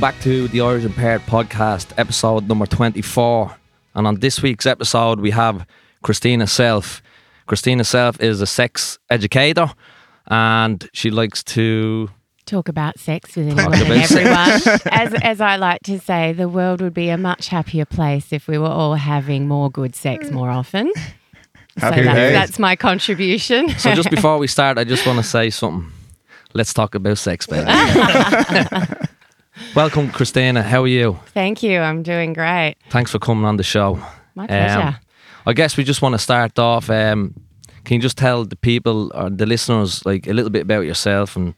Welcome back to the Irish Impaired podcast, episode number 24. And on this week's episode, we have Christina Self. Christina Self is a sex educator and she likes to. Talk about sex with anyone and everyone. as, as I like to say, the world would be a much happier place if we were all having more good sex more often. Happy so that's, days. that's my contribution. So, just before we start, I just want to say something. Let's talk about sex, baby. Welcome, Christina. How are you? Thank you. I'm doing great. Thanks for coming on the show. My pleasure. Um, I guess we just want to start off. Um, can you just tell the people or the listeners like a little bit about yourself and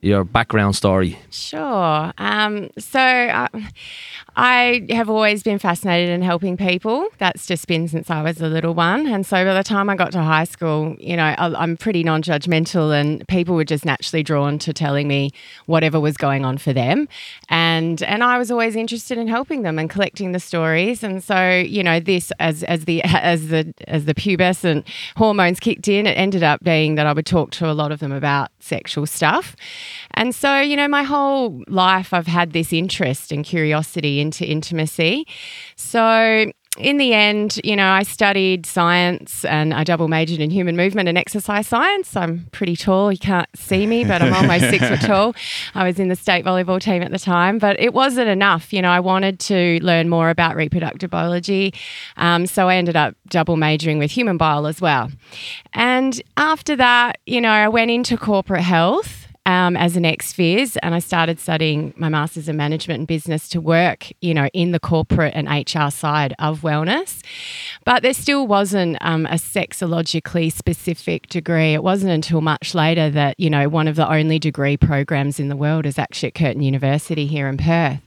your background story? Sure. Um, so uh, I have always been fascinated in helping people. That's just been since I was a little one. And so by the time I got to high school, you know, I'm pretty non judgmental, and people were just naturally drawn to telling me whatever was going on for them. And and I was always interested in helping them and collecting the stories. And so, you know, this as as the as the as the pubescent hormones kicked in, it ended up being that I would talk to a lot of them about sexual stuff. And so, you know, my whole life I've had this interest and curiosity into intimacy. So, in the end, you know, I studied science and I double majored in human movement and exercise science. I'm pretty tall. You can't see me, but I'm almost six foot tall. I was in the state volleyball team at the time, but it wasn't enough. You know, I wanted to learn more about reproductive biology. Um, so I ended up double majoring with human bio as well. And after that, you know, I went into corporate health um, as an ex-phys and I started studying my master's in management and business to work, you know, in the corporate and HR side of wellness. But there still wasn't um, a sexologically specific degree. It wasn't until much later that, you know, one of the only degree programs in the world is actually at Curtin University here in Perth.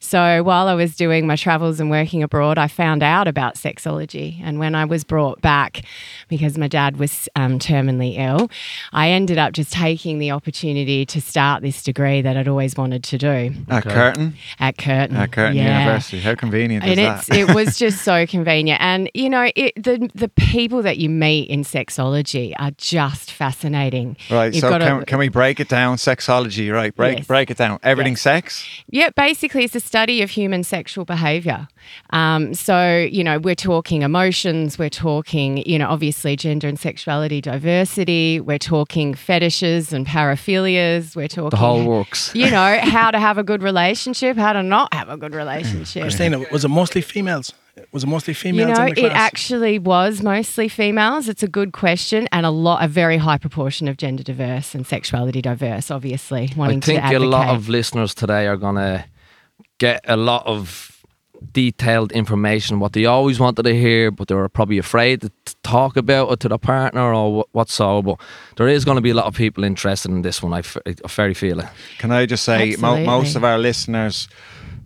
So while I was doing my travels and working abroad, I found out about sexology. And when I was brought back, because my dad was um, terminally ill, I ended up just taking the opportunity to start this degree that I'd always wanted to do At Curtin, at Curtin. at Curtin Yeah. University. How convenient is And that? it's, it was just so convenient. And, you know, it, the, the people that you meet in sexology are just fascinating. right. You've So gotta- can, can we break it down? Sexology, right? Break Yes. break it down. Everything Yes. sex. Yeah, basically, it's a study of human sexual behavior. Um, so, you know, we're talking emotions, we're talking, you know, obviously gender and sexuality diversity, we're talking fetishes and paraphilias, we're talking The whole works. You know, how to have a good relationship, how to not have a good relationship. Christina, was it mostly females? Was it mostly females? You females know, in the it class? actually was mostly females. It's a good question, and a lot, a very high proportion of gender diverse and sexuality diverse. Obviously, wanting I think to a lot of listeners today are going to get a lot of detailed information, what they always wanted to hear, but they were probably afraid to t- talk about it to the partner or wh- what so. But there is going to be a lot of people interested in this one. I, f- I very feel it. Can I just say, mo- most of our listeners,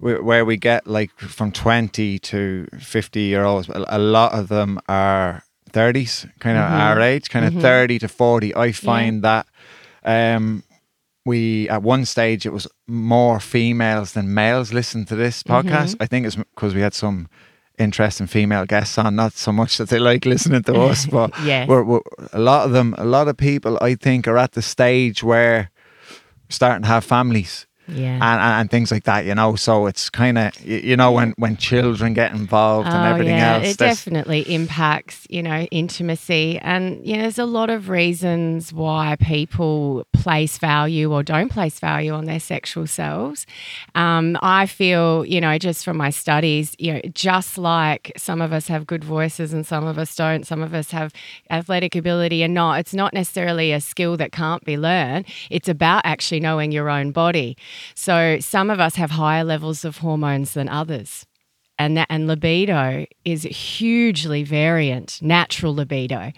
wh- where we get like from 20 to 50 year olds, a a lot of them are 30s, kind of Mm-hmm. our age, kind of 30 to 40. I find that um, we, at one stage, it was more females than males listen to this Mm-hmm. podcast. I think it's because we had some interesting female guests on, not so much that they like listening to us, but Yes. we're, we're, a lot of them, a lot of people, I think, are at the stage where starting to have families yeah. and, and, things like that, you know. So it's kind of, you, know, when, when children get involved and everything Oh, yeah. else. It definitely impacts, you know, intimacy. And, you know, there's a lot of reasons why people place value or don't place value on their sexual selves. Um, I feel, you know, just from my studies, you know, just like some of us have good voices and some of us don't, some of us have athletic ability and not, it's not necessarily a skill that can't be learned. It's about actually knowing your own body. So some of us have higher levels of hormones than others. And that and libido is hugely variant natural libido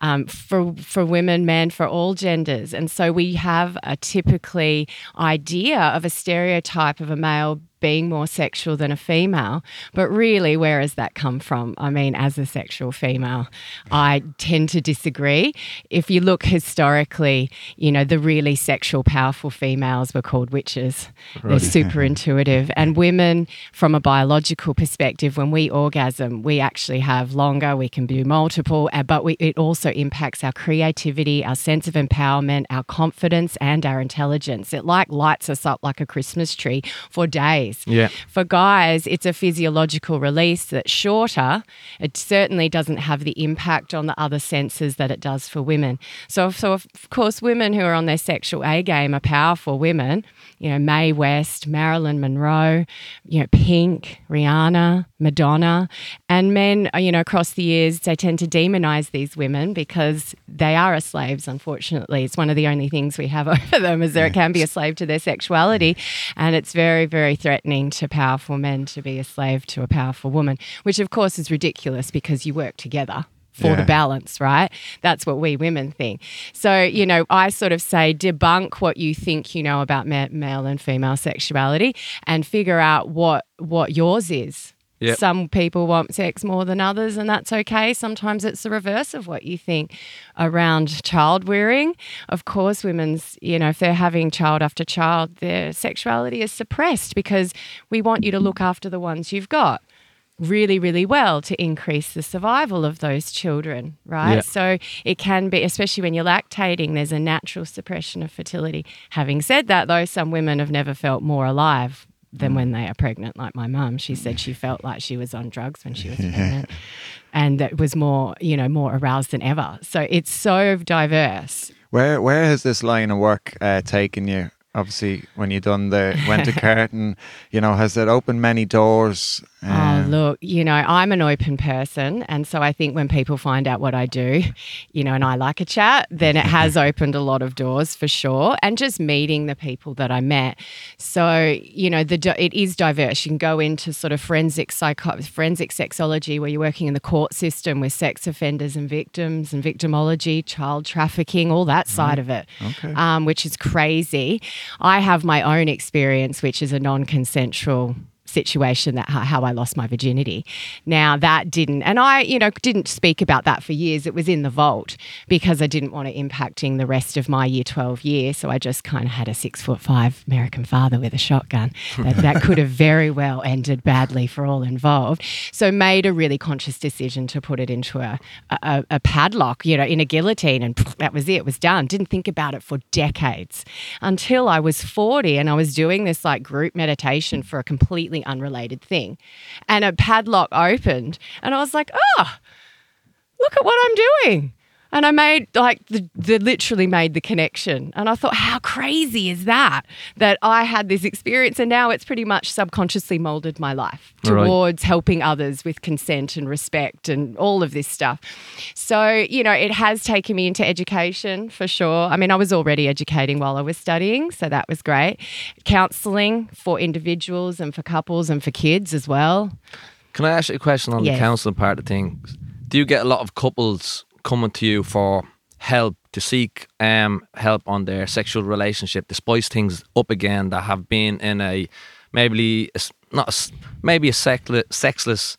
um, for for women men for all genders. And so we have a typically idea of a stereotype of a male being more sexual than a female. But really, where has that come from? I mean, as a sexual female, I tend to disagree. If you look historically, you know, the really sexual, powerful females were called witches. They're super intuitive. And women, from a biological perspective, when we orgasm, we actually have longer, we can do multiple, uh, but we, it also impacts our creativity, our sense of empowerment, our confidence, and our intelligence. It like lights us up like a Christmas tree for days. Yeah. For guys, it's a physiological release that's shorter. It certainly doesn't have the impact on the other senses that it does for women. So, so of course, women who are on their sexual A game are powerful women. You know, Mae West, Marilyn Monroe, you know, Pink, Rihanna, Madonna, and men. uh, You know, across the years, they tend to demonize these women because they are a slaves. Unfortunately, it's one of the only things we have over them is that it can be a slave to their sexuality, and it's very, very threatening to powerful men to be a slave to a powerful woman, which of course is ridiculous because you work together for the balance, right? That's what we women think. So, you know, I sort of say debunk what you think you know about ma- male and female sexuality and figure out what what yours is. Yep. Some people want sex more than others, and that's okay. Sometimes it's the reverse of what you think around child rearing. Of course, women's, you know, if they're having child after child, their sexuality is suppressed because we want you to look after the ones you've got really, really well to increase the survival of those children, right? Yeah. So it can be, especially when you're lactating, there's a natural suppression of fertility. Having said that, though, some women have never felt more alive than when they are pregnant, like my mum. She said she felt like she was on drugs when she was pregnant and that was more, you know, more aroused than ever. So it's so diverse. Where where has this line of work uh, taken you? Obviously, when you done the went to Curtin, you know, has it opened many doors? Oh, Um, look, you know, I'm an open person. And so I think when people find out what I do, you know, and I like a chat, then it has opened a lot of doors for sure. And just meeting the people that I met. So, you know, the it is diverse. You can go into sort of forensic psycho- forensic sexology where you're working in the court system with sex offenders and victims and victimology, child trafficking, all that side of it, Okay. um, which is crazy. I have my own experience, which is a non consensual situation that how, I lost my virginity. Now that didn't, and I, you know, didn't speak about that for years. It was in the vault because I didn't want it impacting the rest of my year 12 year. So I just kind of had a six foot five American father with a shotgun that, that could have very well ended badly for all involved. So made a really conscious decision to put it into a, a, a padlock, you know, in a guillotine and that was it. It was done. Didn't think about it for decades until I was 40 and I was doing this like group meditation for a completely unrelated thing. And a padlock opened and I was like, oh, look at what I'm doing. And I made like the, the literally made the connection. And I thought, how crazy is that? That I had this experience and now it's pretty much subconsciously molded my life Right. towards helping others with consent and respect and all of this stuff. So, you know, it has taken me into education for sure. I mean, I was already educating while I was studying, so that was great. Counseling for individuals and for couples and for kids as well. Can I ask you a question on Yes. the counselling part of things? Do you get a lot of couples coming to you for help to seek um, help on their sexual relationship to spice things up again that have been in a maybe a not a maybe a sexless, sexless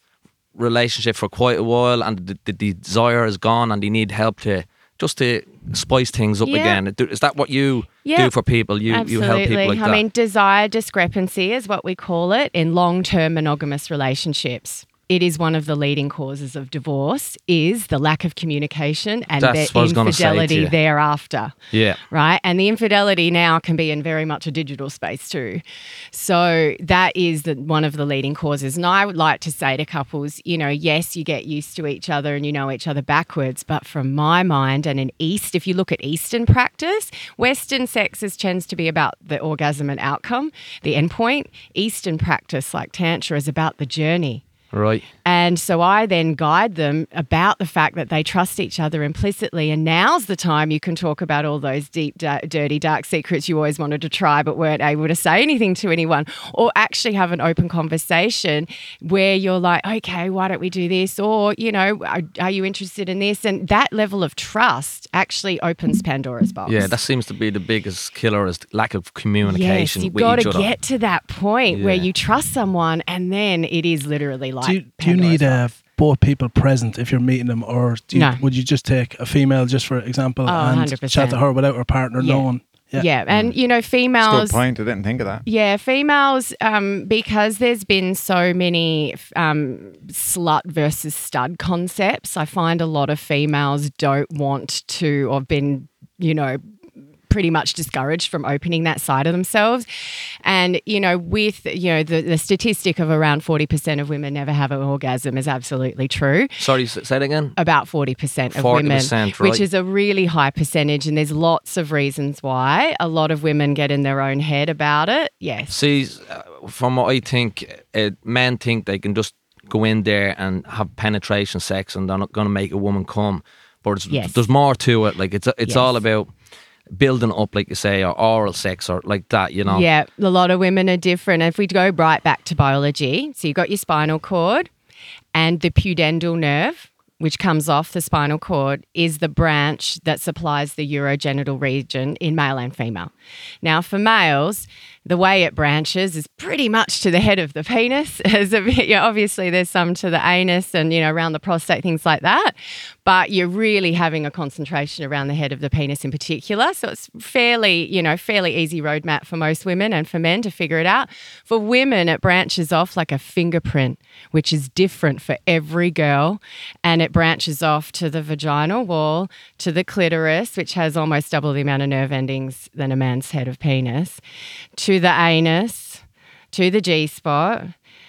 relationship for quite a while and the, the desire is gone and they need help to just to spice things up Yeah. again. Is that what you Yeah. do for people? You you help people like I that. mean, desire discrepancy is what we call it in long-term monogamous relationships. It is one of the leading causes of divorce is the lack of communication and That's what the gonna say to infidelity thereafter. yeah. Right. And the infidelity now can be in very much a digital space too. So that is the, one of the leading causes. And I would like to say to couples, you know, yes, you get used to each other and you know each other backwards. But from my mind and in East, if you look at Eastern practice, Western sex is, tends to be about the orgasm and outcome, the endpoint. Eastern practice, like Tantra, is about the journey. Right. And so I then guide them about the fact that they trust each other implicitly. And now's the time you can talk about all those deep, da- dirty, dark secrets you always wanted to try but weren't able to say anything to anyone, or actually have an open conversation where you're like, okay, why don't we do this? Or, you know, are, are you interested in this? And that level of trust actually opens Pandora's box. Yeah, that seems to be the biggest killer is lack of communication Yes, you've got to get to that point where you trust someone, and then it is literally like. Do you, do you need uh, both people present if you're meeting them, or do you, No. would you just take a female, just for example, Oh, and 100%. chat to her without her partner Yeah. knowing? Yeah. and you know, females. good point. I didn't think of that. Yeah, females, um, because there's been so many um, slut versus stud concepts, I find a lot of females don't want to, or have been, you know, pretty much discouraged from opening that side of themselves. And, you know, with, you know, the, the statistic of around 40% of women never have an orgasm is absolutely true Sorry, say it again. about 40% of women, 40%, which right. is a really high percentage. And there's lots of reasons why. A lot of women get in their own head about it. Yes. See, uh, from what I think, uh, men think they can just go in there and have penetration sex and they're not going to make a woman come. But it's, Yes. there's more to it. Like it's it's Yes. all about building up, like you say, or oral sex or like that. You know. Yeah, a lot of women are different. If we go right back to biology, so you've got your spinal cord and the pudendal nerve, which comes off the spinal cord, is the branch that supplies the urogenital region in male and female. Now, for males, the way it branches is pretty much to the head of the penis. As a, yeah, obviously, there's some to the anus and you know around the prostate, things like that. But you're really having a concentration around the head of the penis in particular. So it's fairly, you know, fairly easy roadmap for most women and for men to figure it out. For women, it branches off like a fingerprint, which is different for every girl, and it branches off to the vaginal wall, to the clitoris, which has almost double the amount of nerve endings than a man's head of penis, to the anus, to the G spot.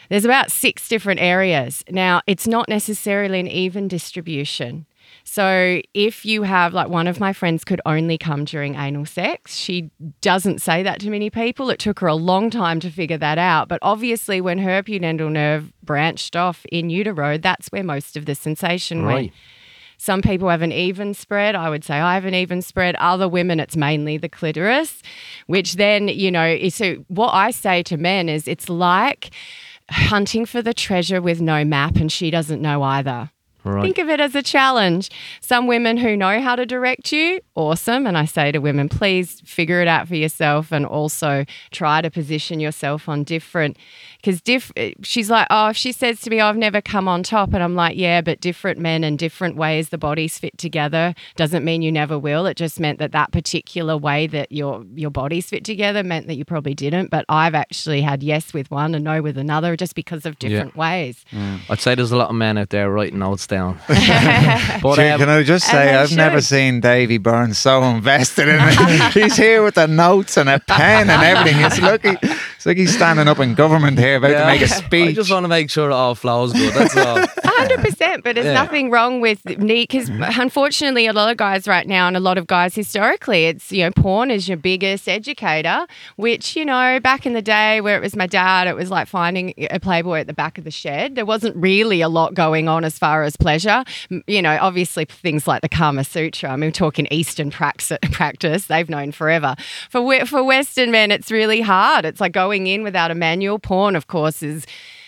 There's about six different areas. Now, it's not necessarily an even distribution. So, if you have, like, one of my friends could only come during anal sex, she doesn't say that to many people. It took her a long time to figure that out. But obviously, when her pudendal nerve branched off in utero, that's where most of the sensation went. Some people have an even spread. I would say I have an even spread. Other women, it's mainly the clitoris, which then, you know, is- so what I say to men is it's like hunting for the treasure with no map and she doesn't know either. Right. Think of it as a challenge. Some women who know how to direct you, awesome. And I say to women, please figure it out for yourself and also try to position yourself on different. Because diff- she's like, oh, if she says to me, oh, I've never come on top. And I'm like, yeah, but different men and different ways the bodies fit together doesn't mean you never will. It just meant that that particular way that your, your bodies fit together meant that you probably didn't. But I've actually had yes with one and no with another just because of different ways. I'd say there's a lot of men out there writing notes down. but Gee, um, can I just say, I've never seen Davy Burns so invested in it. he's here with the notes and a pen and everything. It's like, he, it's like he's standing up in government here about to make a speech. I just want to make sure it all flows good. That's all. hundred percent. But there's Yeah. nothing wrong with need because mm-hmm. unfortunately, a lot of guys right now, and a lot of guys historically, it's you know, porn is your biggest educator. Which you know, back in the day where it was my dad, it was like finding a Playboy at the back of the shed. There wasn't really a lot going on as far as pleasure. You know, obviously things like the Kama Sutra. I mean, we're talking Eastern practice. They've known forever. For for Western men, it's really hard. It's like going in without a manual. Porn, of course, is.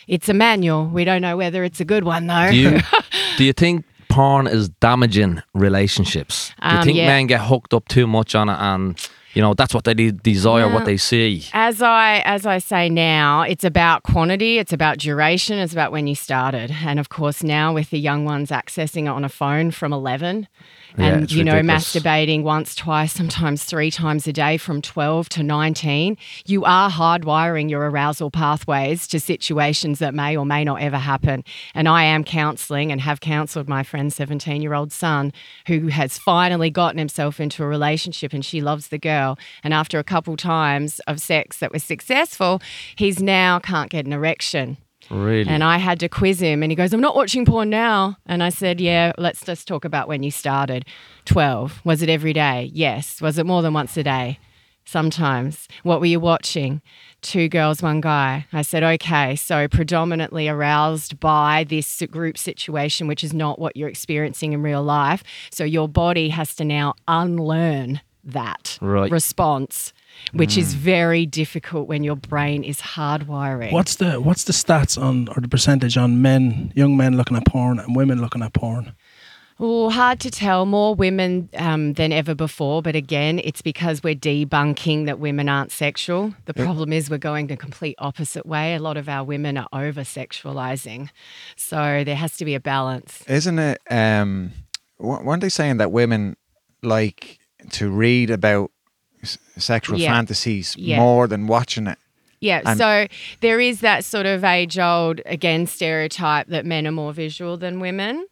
It's a manual. We don't know whether it's a good one though. Do you do you think porn is damaging relationships? Do you Um, think yeah. men get hooked up too much on it and you know that's what they de- desire, Yeah. what they see? As I as I say now, it's about quantity, it's about duration, it's about when you started. And of course now with the young ones accessing it on a phone from 11 Yeah, and it's you know ridiculous. masturbating once, twice, sometimes three times a day from 12 to 19, you are hardwiring your arousal pathways to situations that may or may not ever happen. And I am counseling and have counseled my friend's 17-year-old son who has finally gotten himself into a relationship and she loves the girl. And after a couple times of sex that was successful, he's now can't get an erection. Really? And I had to quiz him, and he goes, I'm not watching porn now. And I said, Yeah, let's just talk about when you started. 12. Was it every day? Yes. Was it more than once a day? sometimes. What were you watching? Two girls, one guy. I said, okay, so predominantly aroused by this group situation, which is not what you're experiencing in real life. So your body has to now unlearn that Right. response, which is very difficult when your brain is hardwiring. What's the what's the stats on or the percentage on men, young men looking at porn and women looking at porn? Oh, hard to tell. More women um, than ever before. But again, it's because we're debunking that women aren't sexual. The problem is we're going the complete opposite way. A lot of our women are over sexualizing. So there has to be a balance. Isn't it? Um, wa- weren't they saying that women like to read about s- sexual Yeah. fantasies Yeah. more than watching it? Yeah. And- so there is that sort of age old, again, stereotype that men are more visual than women.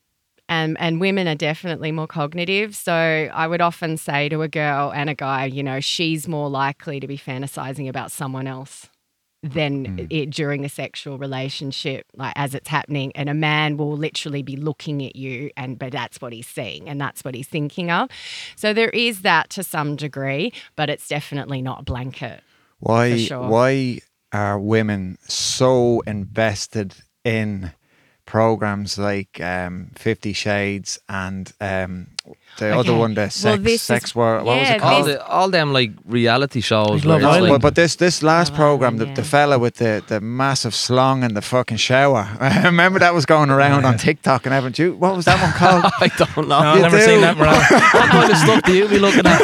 And, and women are definitely more cognitive. So I would often say to a girl and a guy, you know, she's more likely to be fantasizing about someone else than it during a sexual relationship, like as it's happening. And a man will literally be looking at you, and but that's what he's seeing and that's what he's thinking of. So there is that to some degree, but it's definitely not a blanket. Why? sure. Why are women so invested in programs like um, Fifty Shades and um, the other one, the Well, sex, this is- sex world? What was it called? this- the, all them like reality shows. Love Island. like- But, but this this last Love program, Island, the, the fella with the, the massive slong in the fucking shower. I remember that was going around on TikTok and everything. Do you- What was that one called? I don't know. No, I've You never do. seen that. Moran. what kind of stuff do you be looking at?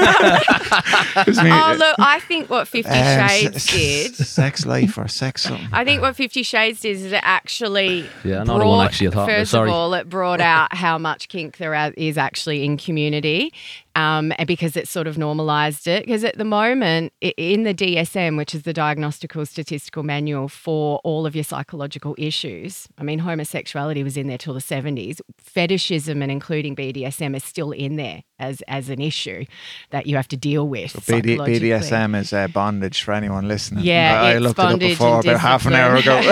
Excuse me. Oh, look, I think what Fifty Um, Shades s- did. Sex life or sex something. I think what Fifty Shades did is it actually Yeah, I know the one actually I thought First sorry. of all, it brought out how much kink there is actually in community, um, and because it sort of normalised it. Because at the moment, in the DSM, which is the Diagnostical Statistical Manual for all of your psychological issues, I mean, homosexuality was in there till the seventies. Fetishism and including BDSM is still in there as as an issue that you have to deal with. BD. BDSM is uh, bondage for anyone listening. Yeah, I, I looked it up before about half an hour ago.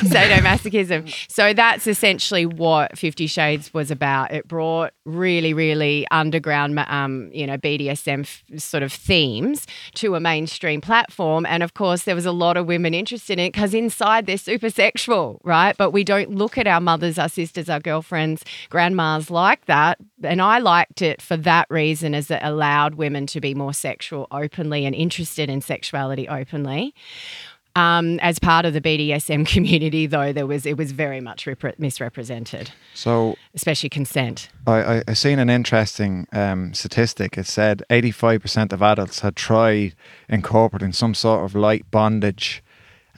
Sadomasochism. So that's essentially what Fifty Shades was about. It brought really, really underground, um, you know, BDSM f- sort of themes to a mainstream platform, and of course, there was a lot of women interested in it because inside they're super sexual, right? But we don't look at our mothers, our sisters, our girlfriends, grandmas like that. And I liked it for that reason, as it allowed women to be more sexual openly and interested in sexuality openly. Um, as part of the BDSM community, though, there was it was very much repre- misrepresented, so especially consent. I, I, I seen an interesting um, statistic. It said 85% of adults had tried incorporating some sort of light bondage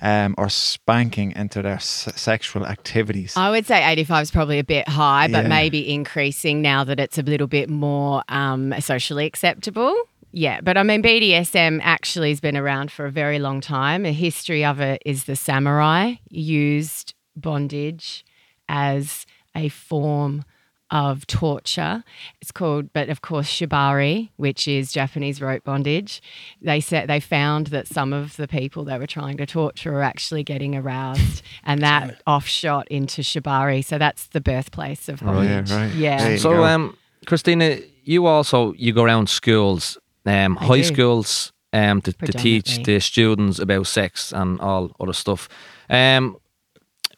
um, or spanking into their s- sexual activities. I would say 85 is probably a bit high, but Yeah. maybe increasing now that it's a little bit more um, socially acceptable. Yeah, but I mean, BDSM actually has been around for a very long time. A history of it is the samurai used bondage as a form of torture. It's called, but of course, shibari, which is Japanese rope bondage. They said they found that some of the people they were trying to torture were actually getting aroused, and that offshot into shibari. So that's the birthplace of Oh, yeah, bondage. right. Yeah. So, go. um, Christina, you also you go around schools, um, high do. schools, um, to, to teach the students about sex and all other stuff. Um,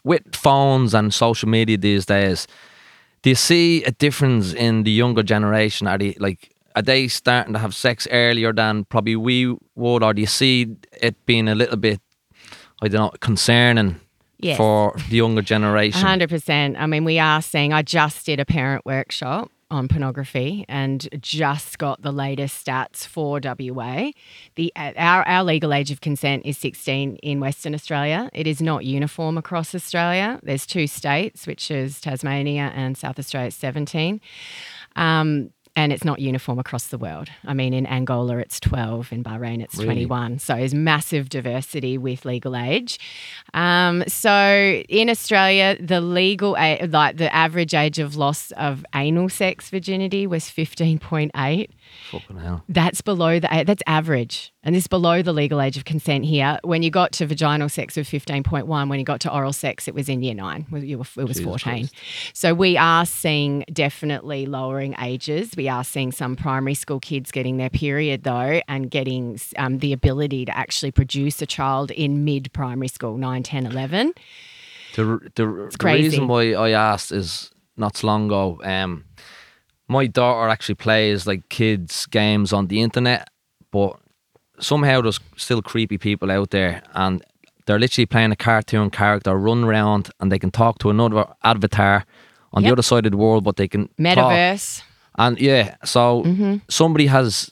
with phones and social media these days, do you see a difference in the younger generation? Are they like are they starting to have sex earlier than probably we would, or do you see it being a little bit, I don't know, concerning Yes. for the younger generation? hundred percent. I mean, we are seeing. I just did a parent workshop on pornography and just got the latest stats for WA. The our our legal age of consent is sixteen in Western Australia. It is not uniform across Australia. There's two states, which is Tasmania and South Australia, it's seventeen. Um, and it's not uniform across the world. I mean, in Angola, it's 12, in Bahrain, it's Really? 21. So there's massive diversity with legal age. Um, so in Australia, the legal, a- like the average age of loss of anal sex virginity was 15.8. Fucking hell. That's below the, that's average. And this is below the legal age of consent here. When you got to vaginal sex, it was 15.1. When you got to oral sex, it was in year nine. It was- It was Jesus 14. Christ. So we are seeing definitely lowering ages. We are seeing some primary school kids getting their period though and getting um, the ability to actually produce a child in mid primary school, 9, 10, 11. The, the, the reason why I asked is not so long ago. Um, my daughter actually plays like kids games on the internet, but somehow there's still creepy people out there, and they're literally playing a cartoon character, run around, and they can talk to another avatar on the other side of the world, but they can talk. Metaverse. And yeah, so Mm-hmm. somebody has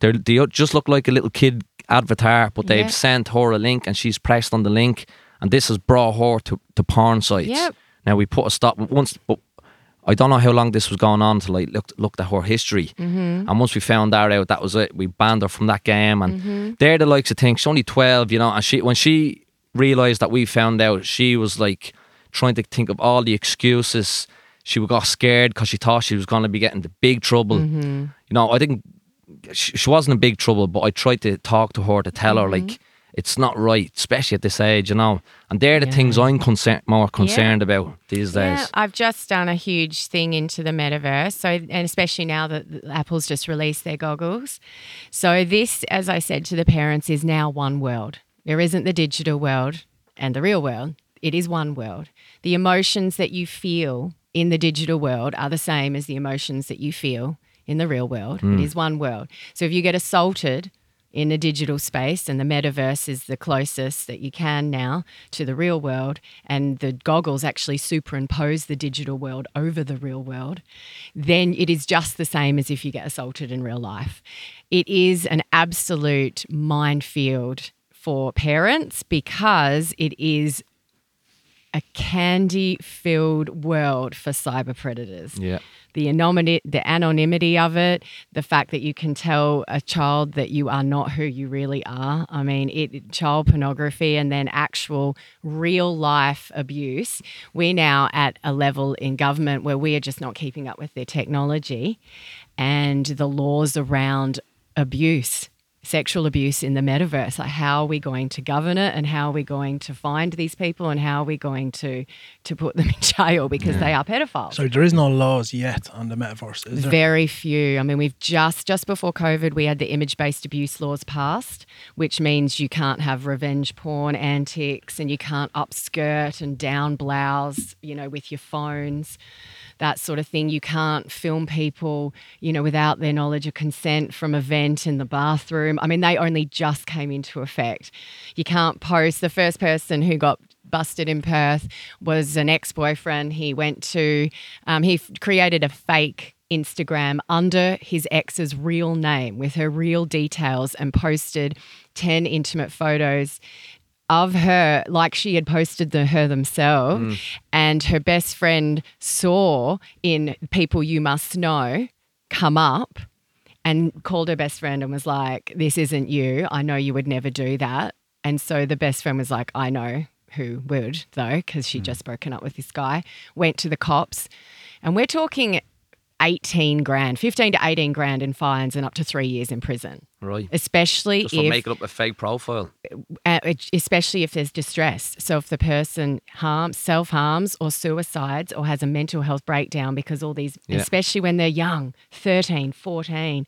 they they just look like a little kid avatar, but they've Yeah. sent her a link and she's pressed on the link, and this has brought her to, to porn sites. Yep. Now we put a stop once, but I don't know how long this was going on till I looked looked at her history, Mm-hmm. and once we found that out, that was it. We banned her from that game, and Mm-hmm. they're the likes of things. She's only twelve, you know, and she when she realized that we found out, she was like trying to think of all the excuses. She got scared because she thought she was going to be getting the big trouble. Mm-hmm. You know, I think she, she wasn't in big trouble, but I tried to talk to her to tell her Mm-hmm. like it's not right, especially at this age, you know. And they're the things I'm concerned more concerned about these days. Yeah, I've just done a huge thing into the metaverse. So, and especially now that Apple's just released their goggles. So, this, as I said to the parents, is now one world. There isn't the digital world and the real world. It is one world. The emotions that you feel in the digital world are the same as the emotions that you feel in the real world. It hmm. is one world. So, if you get assaulted, in a digital space, and the metaverse is the closest that you can now to the real world. And the goggles actually superimpose the digital world over the real world. Then it is just the same as if you get assaulted in real life. It is an absolute minefield for parents because it is a candy filled world for cyber predators Yeah. The anonymity, the anonymity of it, the fact that you can tell a child that you are not who you really are. I mean, it child pornography and then actual real life abuse. We're now at a level in government where we are just not keeping up with their technology and the laws around abuse. Sexual abuse in the metaverse. Like how are we going to govern it, and how are we going to find these people, and how are we going to to put them in jail because they are pedophiles? So there is no laws yet on the metaverse, is there? Very few. I mean, we've just just before COVID, we had the image-based abuse laws passed, which means you can't have revenge porn antics, and you can't upskirt and down blouse, you know, with your phones, that sort of thing. You can't film people, you know, without their knowledge or consent from a vent in the bathroom. I mean, they only just came into effect. You can't post. The first person who got busted in Perth was an ex boyfriend. He went to, um, he f- created a fake Instagram under his ex's real name with her real details and posted 10 intimate photos of her like she had posted the, her themselves and her best friend saw in people you must know come up and called her best friend and was like this isn't you. I know you would never do that. And so the best friend was like i know who would though because she'd hmm. just broken up with this guy. Went to the cops. And we're talking 18 grand 15 to 18 grand in fines and up to three years in prison Right. especially Just for if making up a fake profile. uh, especially if there's distress. So if the person harms, self harms, or suicides, or has a mental health breakdown because all these, Yeah. especially when they're young, 13, 14,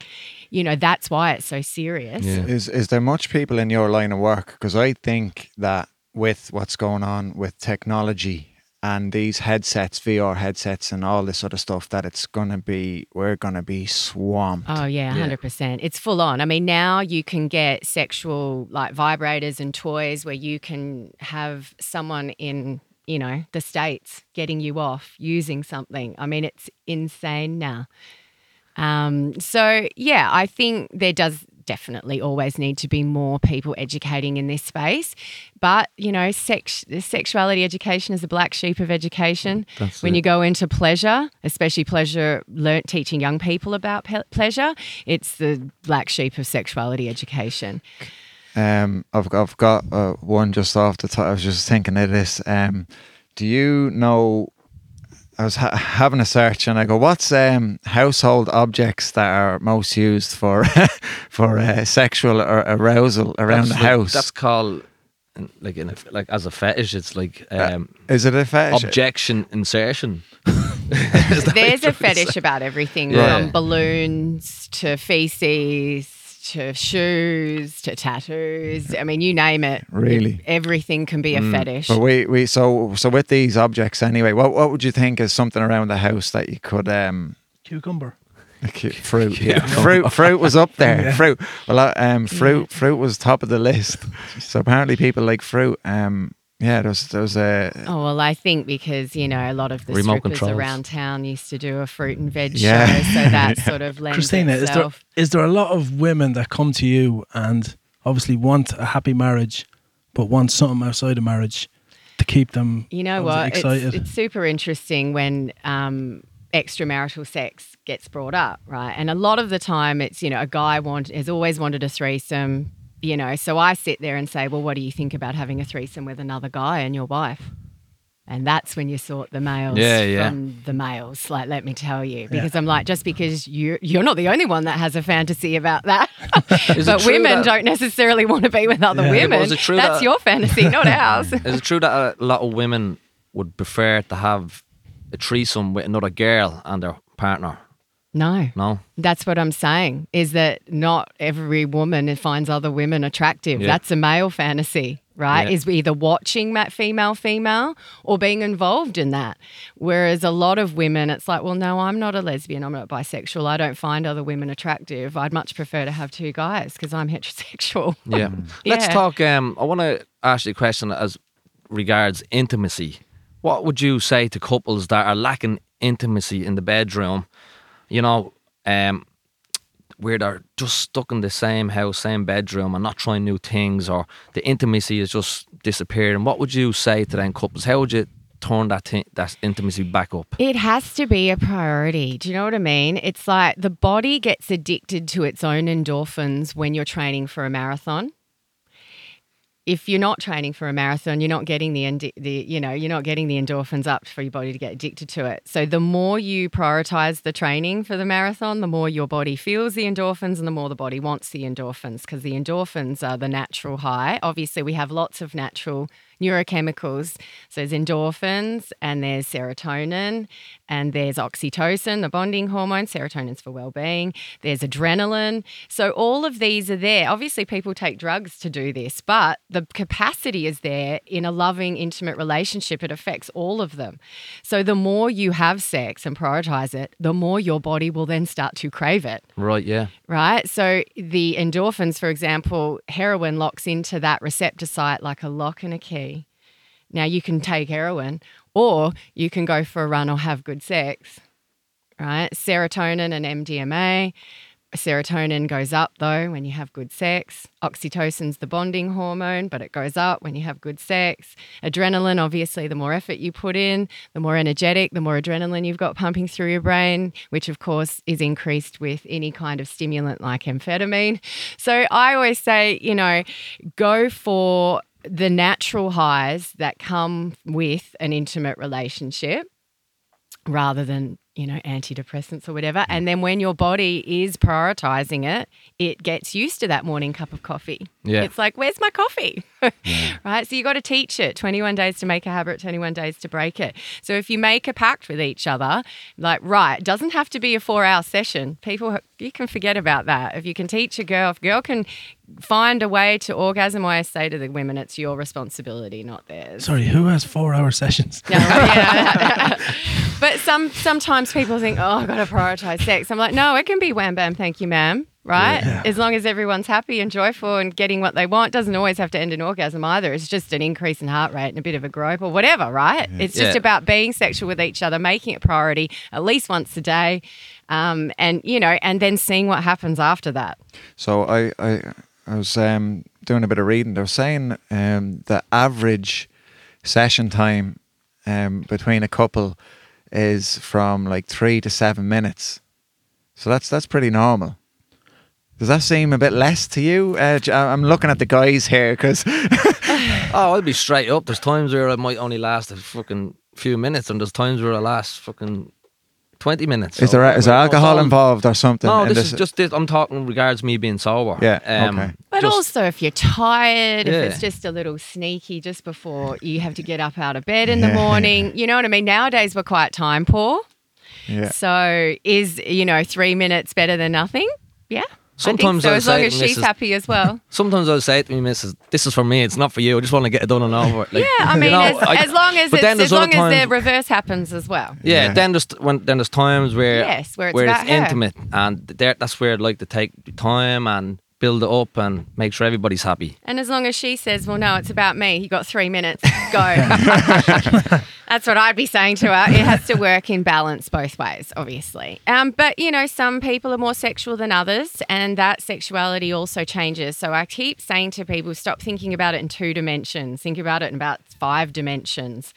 you know, that's why it's so serious. Yeah. Is is there much people in your line of work? Because I think that with what's going on with technology and these headsets, VR headsets, and all this sort of stuff, that it's gonna be we're gonna be swamped. Oh yeah, Yeah. hundred percent. It's full on. I mean, now you can get sexual like vibrators and toys where you can have someone in you know the states getting you off using something. I mean, it's insane now. Um, so yeah, I think there does definitely always need to be more people educating in this space. But you know, sex sexuality education is a black sheep of education. That's when it. you go into pleasure, especially pleasure, learn, teaching young people about pe- pleasure, it's the black sheep of sexuality education. Um, I've I've got uh, one just off the top. I was just thinking of this. Um, do you know? I was ha- having a search and I go, "What's um, household objects that are most used for for uh, sexual or arousal around That's the like- house?" That's called like in a, like as a fetish. It's like Uh, um, Is it a fetish? objection insertion. There's a fetish about everything Yeah. from balloons to feces to shoes to tattoos. I mean, you name it. Really? Everything can be a fetish. But we, we so so with these objects anyway, what what would you think is something around the house that you could um Cucumber. Fruit, yeah, fruit, fruit was up there. Yeah. Fruit, well, uh, um, fruit, fruit was top of the list. So apparently, people like fruit. Um, yeah, there was, there was a Oh well, I think because you know a lot of the Remote strippers controls. around town used to do a fruit and veg Yeah. show, so that sort of lends Christina, is there itself. is there a lot of women that come to you and obviously want a happy marriage, but want something outside of marriage to keep them? You know what? It's, Excited. it's super interesting when um, extramarital sex gets brought up, right? And a lot of the time, it's you know a guy want has always wanted a threesome, you know. So I sit there and say, well, what do you think about having a threesome with another guy and your wife? And that's when you sort the males Yeah, yeah. from the males. Like, let me tell you, because I'm like, just because you you're not the only one that has a fantasy about that, but women that- don't necessarily want to be with other Yeah. women. is it true that's that- your fantasy, not ours. Is it true that a lot of women would prefer to have a threesome with another girl and their partner? No. No. That's what I'm saying is that not every woman finds other women attractive. Yeah. That's a male fantasy, right? Yeah. Is either watching that female female or being involved in that. Whereas a lot of women, it's like, well, no, I'm not a lesbian. I'm not bisexual. I don't find other women attractive. I'd much prefer to have two guys because I'm heterosexual. Yeah. Let's talk. Um, I want to ask you a question as regards intimacy. What would you say to couples that are lacking intimacy in the bedroom? You know, um, where they're just stuck in the same house, same bedroom, and not trying new things, or the intimacy is just disappearing. What would you say to them couples? How would you turn that thi- that intimacy back up? It has to be a priority. Do you know what I mean? It's like the body gets addicted to its own endorphins when you're training for a marathon. If you're not training for a marathon, you're not getting the, the you know you're not getting the endorphins up for your body to get addicted to it. So the more you prioritize the training for the marathon, the more your body feels the endorphins, and the more the body wants the endorphins because the endorphins are the natural high. Obviously, we have lots of natural neurochemicals. So there's endorphins and there's serotonin and there's oxytocin, the bonding hormone. Serotonin's for well-being. There's adrenaline. So all of these are there. Obviously, people take drugs to do this, but the capacity is there in a loving, intimate relationship. It affects all of them. So the more you have sex and prioritize it, the more your body will then start to crave it Right? Yeah. right? So the endorphins, for example, heroin locks into that receptor site like a lock and a key. Now you can take heroin or you can go for a run or have good sex, right? Serotonin and MDMA. Serotonin goes up though when you have good sex. Oxytocin's the bonding hormone, but it goes up when you have good sex. Adrenaline, obviously, the more effort you put in, the more energetic, the more adrenaline you've got pumping through your brain, which of course is increased with any kind of stimulant like amphetamine. So I always say, you know, go for the natural highs that come with an intimate relationship rather than you know antidepressants or whatever. Mm. And then when your body is prioritizing it it gets used to that morning cup of coffee Yeah. it's like where's my coffee right so you got to teach it 21 days to make a habit 21 days to break it so if you make a pact with each other like right it doesn't have to be a four hour session people you can forget about that if you can teach a girl if a girl can find a way to orgasm i say to the women it's your responsibility not theirs Sorry, who has four hour sessions? no, yeah. but some sometimes people think, oh, I've got to prioritize sex. I'm like, no, it can be wham bam, thank you, ma'am. Right? Yeah. As long as everyone's happy and joyful and getting what they want, doesn't always have to end in orgasm either. It's just an increase in heart rate and a bit of a grope or whatever, right? It's just Yeah. about being sexual with each other, making it priority at least once a day, um, and you know, and then seeing what happens after that. So I I, I was um, doing a bit of reading. They were saying um, the average session time um, between a couple is from like three to seven minutes. So that's that's pretty normal. Does that seem a bit less to you? Uh, J- I'm looking at the guys here because Oh, I'll be straight up. There's times where it might only last a fucking few minutes, and there's times where it lasts fucking 20 minutes. Is So there is there alcohol we're- involved or something? No, in this is just this. I'm talking regards me being sober. Yeah, Um, okay. But just- also, if you're tired, Yeah. if it's just a little sneaky just before you have to get up out of bed in the morning, you know what I mean? Nowadays, we're quite time poor. yeah. So, is, you know, three minutes better than nothing? Yeah. Sometimes I I'll think so, as long say as to she's Mrs. happy as well. Sometimes I'll say to me, Mrs., "This is for me. It's not for you. I just want to get it done and over." Like, yeah, I you mean, know, as, I- as long as but it's, then as there's long other as the reverse happens as well. Yeah, Yeah. then there's when then there's times where Yes, where it's about her. intimate, and there that's where I'd like to take time and build it up and make sure everybody's happy. And as long as she says, well, no, it's about me, you got three minutes, go. That's what I'd be saying to her. It has to work in balance both ways, obviously. Um, but, you know, some people are more sexual than others, and that sexuality also changes. So I keep saying to people, stop thinking about it in two dimensions, think about it in about five dimensions.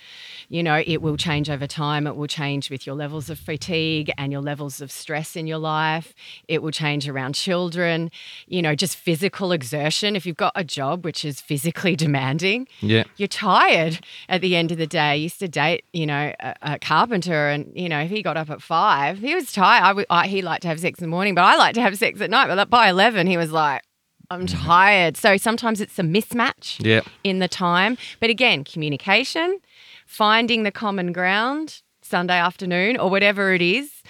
You know, it will change over time, it will change with your levels of fatigue and your levels of stress in your life, it will change around children, you know, just physical exertion. If you've got a job which is physically demanding, Yeah, you're tired at the end of the day. I used to date, you know, a, a carpenter, and you know, if he got up at five, he was tired. I, w- I- he liked to have sex in the morning, but I like to have sex at night. But by eleven, he was like, "I'm mm-hmm. tired." So sometimes it's a mismatch yeah, in the time. But again, communication, finding the common ground Sunday afternoon or whatever it is.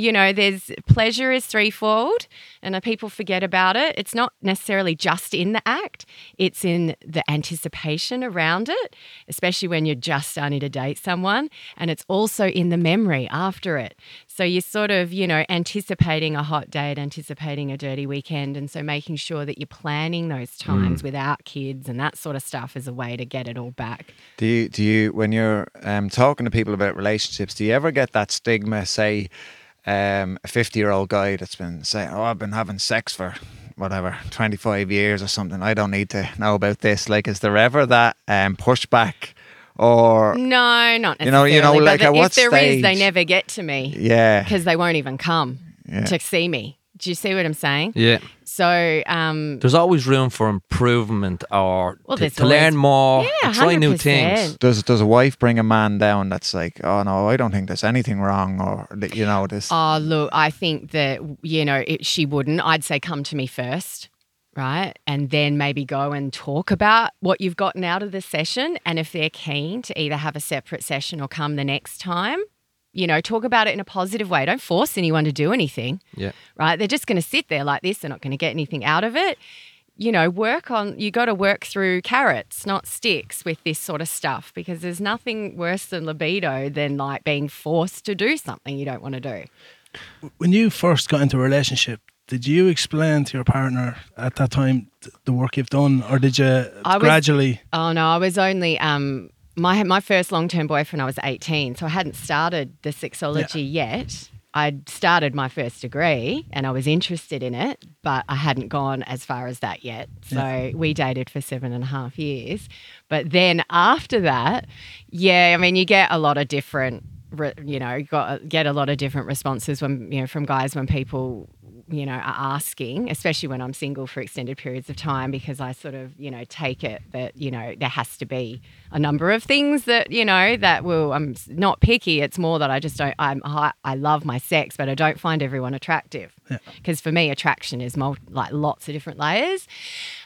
You know, there's pleasure is threefold, and uh, people forget about it. It's not necessarily just in the act, it's in the anticipation around it, especially when you're just starting to date someone. And it's also in the memory after it. So you're sort of, you know, anticipating a hot date, anticipating a dirty weekend. And so making sure that you're planning those times without kids and that sort of stuff is a way to get it all back. Do you do you when you're um, talking to people about relationships? Do you ever get that stigma? Say, um, a fifty-year-old guy that's been saying, "Oh, I've been having sex for whatever twenty-five years or something. I don't need to know about this." Like, is there ever that um, pushback, or No, not You know- you know, like, at what if there is, they never get to me yeah, because they won't even come Yeah. to see me. Do you see what I'm saying? yeah. So, um, There's always room for improvement or Well, to, there's to learn more, Yeah, to try new 100%. things. does does a wife bring a man down that's like, "Oh no, I don't think there's anything wrong," or you know, this? Oh, look, I think that, you know, it, she wouldn't. I'd say come to me first, right? And then maybe go and talk about what you've gotten out of the session. And if they're keen to either have a separate session or come the next time, you know, talk about it in a positive way. Don't force anyone to do anything, Yeah, right? They're just going to sit there like this. They're not going to get anything out of it. You know, work on, you got to work through carrots, not sticks with this sort of stuff because there's nothing worse than libido than like being forced to do something you don't want to do. When you first got into a relationship, did you explain to your partner at that time th- the work you've done, or did you I was- gradually? Oh no, I was only um my my first long term boyfriend. I was eighteen, so I hadn't started the sexology yet. I'd started my first degree and I was interested in it, but I hadn't gone as far as that yet. So we dated for seven and a half years. But then after that, yeah, I mean, you get a lot of different, you know, you got get a lot of different responses when you know from guys when people you know, are asking, especially when I'm single for extended periods of time, because I sort of, you know, take it that, you know, there has to be a number of things that, you know, that will, I'm not picky. It's more that I just don't, I'm, I, I love my sex, but I don't find everyone attractive. Because for me, attraction is mul- like lots of different layers.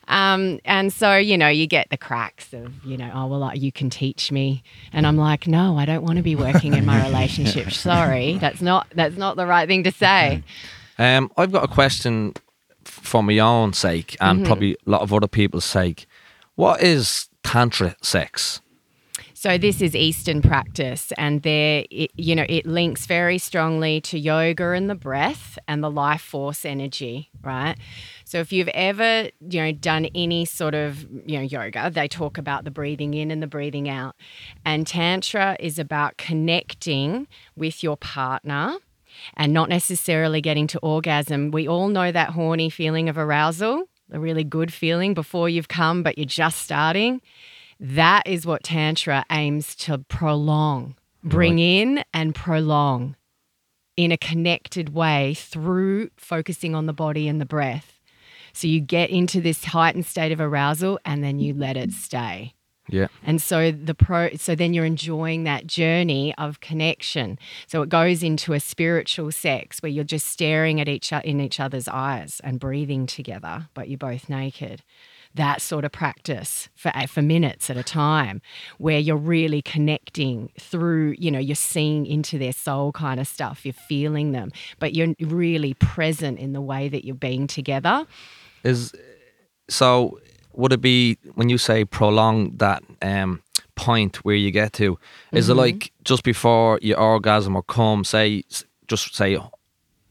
Um, and so, you know, you get the cracks of, you know, oh, well, like, you can teach me. And I'm like, no, I don't want to be working in my relationship. Sorry. That's not, that's not the right thing to say. Um, I've got a question for my own sake and Mm-hmm. probably a lot of other people's sake. What is tantra sex? So this is Eastern practice, and there, it, you know, it links very strongly to yoga and the breath and the life force energy, right? So if you've ever, you know, done any sort of, you know, yoga, they talk about the breathing in and the breathing out, and tantra is about connecting with your partner. And not necessarily getting to orgasm. We all know that horny feeling of arousal, a really good feeling before you've come, but you're just starting. That is what Tantra aims to prolong, bring in and prolong in a connected way through focusing on the body and the breath. So you get into this heightened state of arousal and then you let it stay. Yeah. And so the pro so then you're enjoying that journey of connection. So it goes into a spiritual sex where you're just staring at each in each other's eyes and breathing together, but you're both naked. That sort of practice for eh, for minutes at a time, where you're really connecting through, you know, you're seeing into their soul kind of stuff. You're feeling them, but you're really present in the way that you're being together. Is so would it be when you say prolong that um point where you get to is Mm-hmm. it like just before your orgasm or come say just say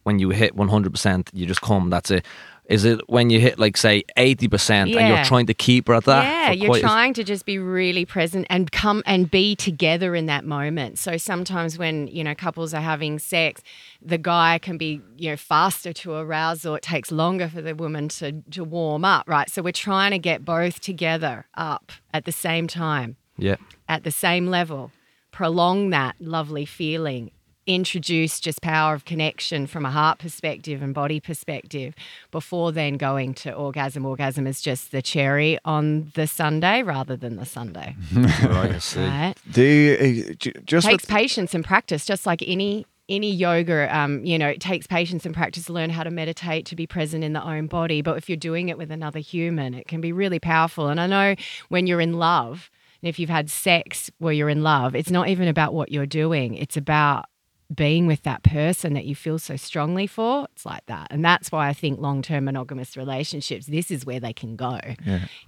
when you hit 100% you just come that's it is it when you hit like say 80% and you're trying to keep her at that Yeah, you're quite a- trying to just be really present and come and be together in that moment. So sometimes when, you know, couples are having sex, the guy can be, you know, faster to arouse or it takes longer for the woman to, to warm up, right? So we're trying to get both together up at the same time, yeah at the same level, prolong that lovely feeling. Introduce just power of connection from a heart perspective and body perspective before then going to orgasm. Orgasm is just the cherry on the sundae rather than the sundae, right right? Do you, ju- just takes with, patience and practice, just like any any yoga. Um, you know, it takes patience and practice to learn how to meditate, to be present in the own body. But if you're doing it with another human, it can be really powerful. And I know when you're in love, and if you've had sex where you're in love, it's not even about what you're doing. It's about being with that person that you feel so strongly for. It's like that. And that's why I think long term monogamous relationships, this is where they can go,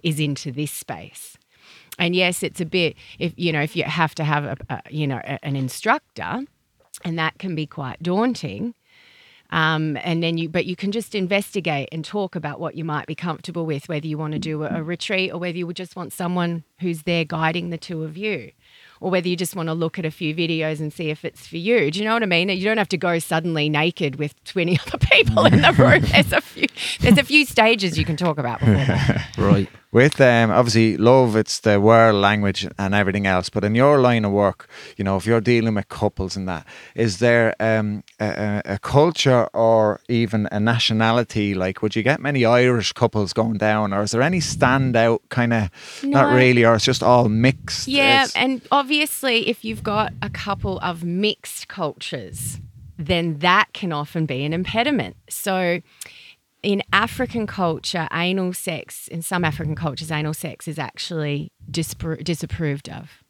is into this space. And yes, it's a bit if you know if you have to have a, a you know a- an instructor, and that can be quite daunting. Um, and then you, but you can just investigate and talk about what you might be comfortable with, whether you want to do a, a retreat or whether you would just want someone who's there guiding the two of you, or whether you just want to look at a few videos and see if it's for you. Do you know what I mean? You don't have to go suddenly naked with twenty other people in the room. There's a few, there's a few stages you can talk about before that. right with um, obviously love, it's the world language and everything else. But in your line of work, you know, if you're dealing with couples and that, is there um, a, a culture or even a nationality? Like, would you get many Irish couples going down, or is there any standout kind of? Not really, or it's just all mixed. Yeah, It's- and obviously, if you've got a couple of mixed cultures, then that can often be an impediment. So, in African culture, anal sex, in some African cultures, anal sex is actually dispro- disapproved of.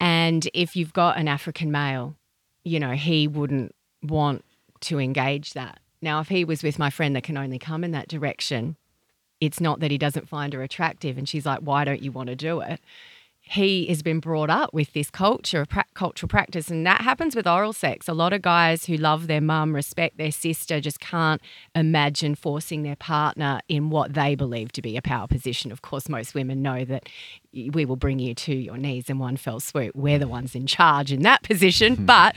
And if you've got an African male, you know, he wouldn't want to engage that. Now, if he was with my friend that can only come in that direction, it's not that he doesn't find her attractive and she's like, why don't you want to do it? He has been brought up with this culture, pra- cultural practice, and that happens with oral sex. A lot of guys who love their mum, respect their sister, just can't imagine forcing their partner in what they believe to be a power position. Of course, most women know that we will bring you to your knees in one fell swoop. We're the ones in charge in that position. But,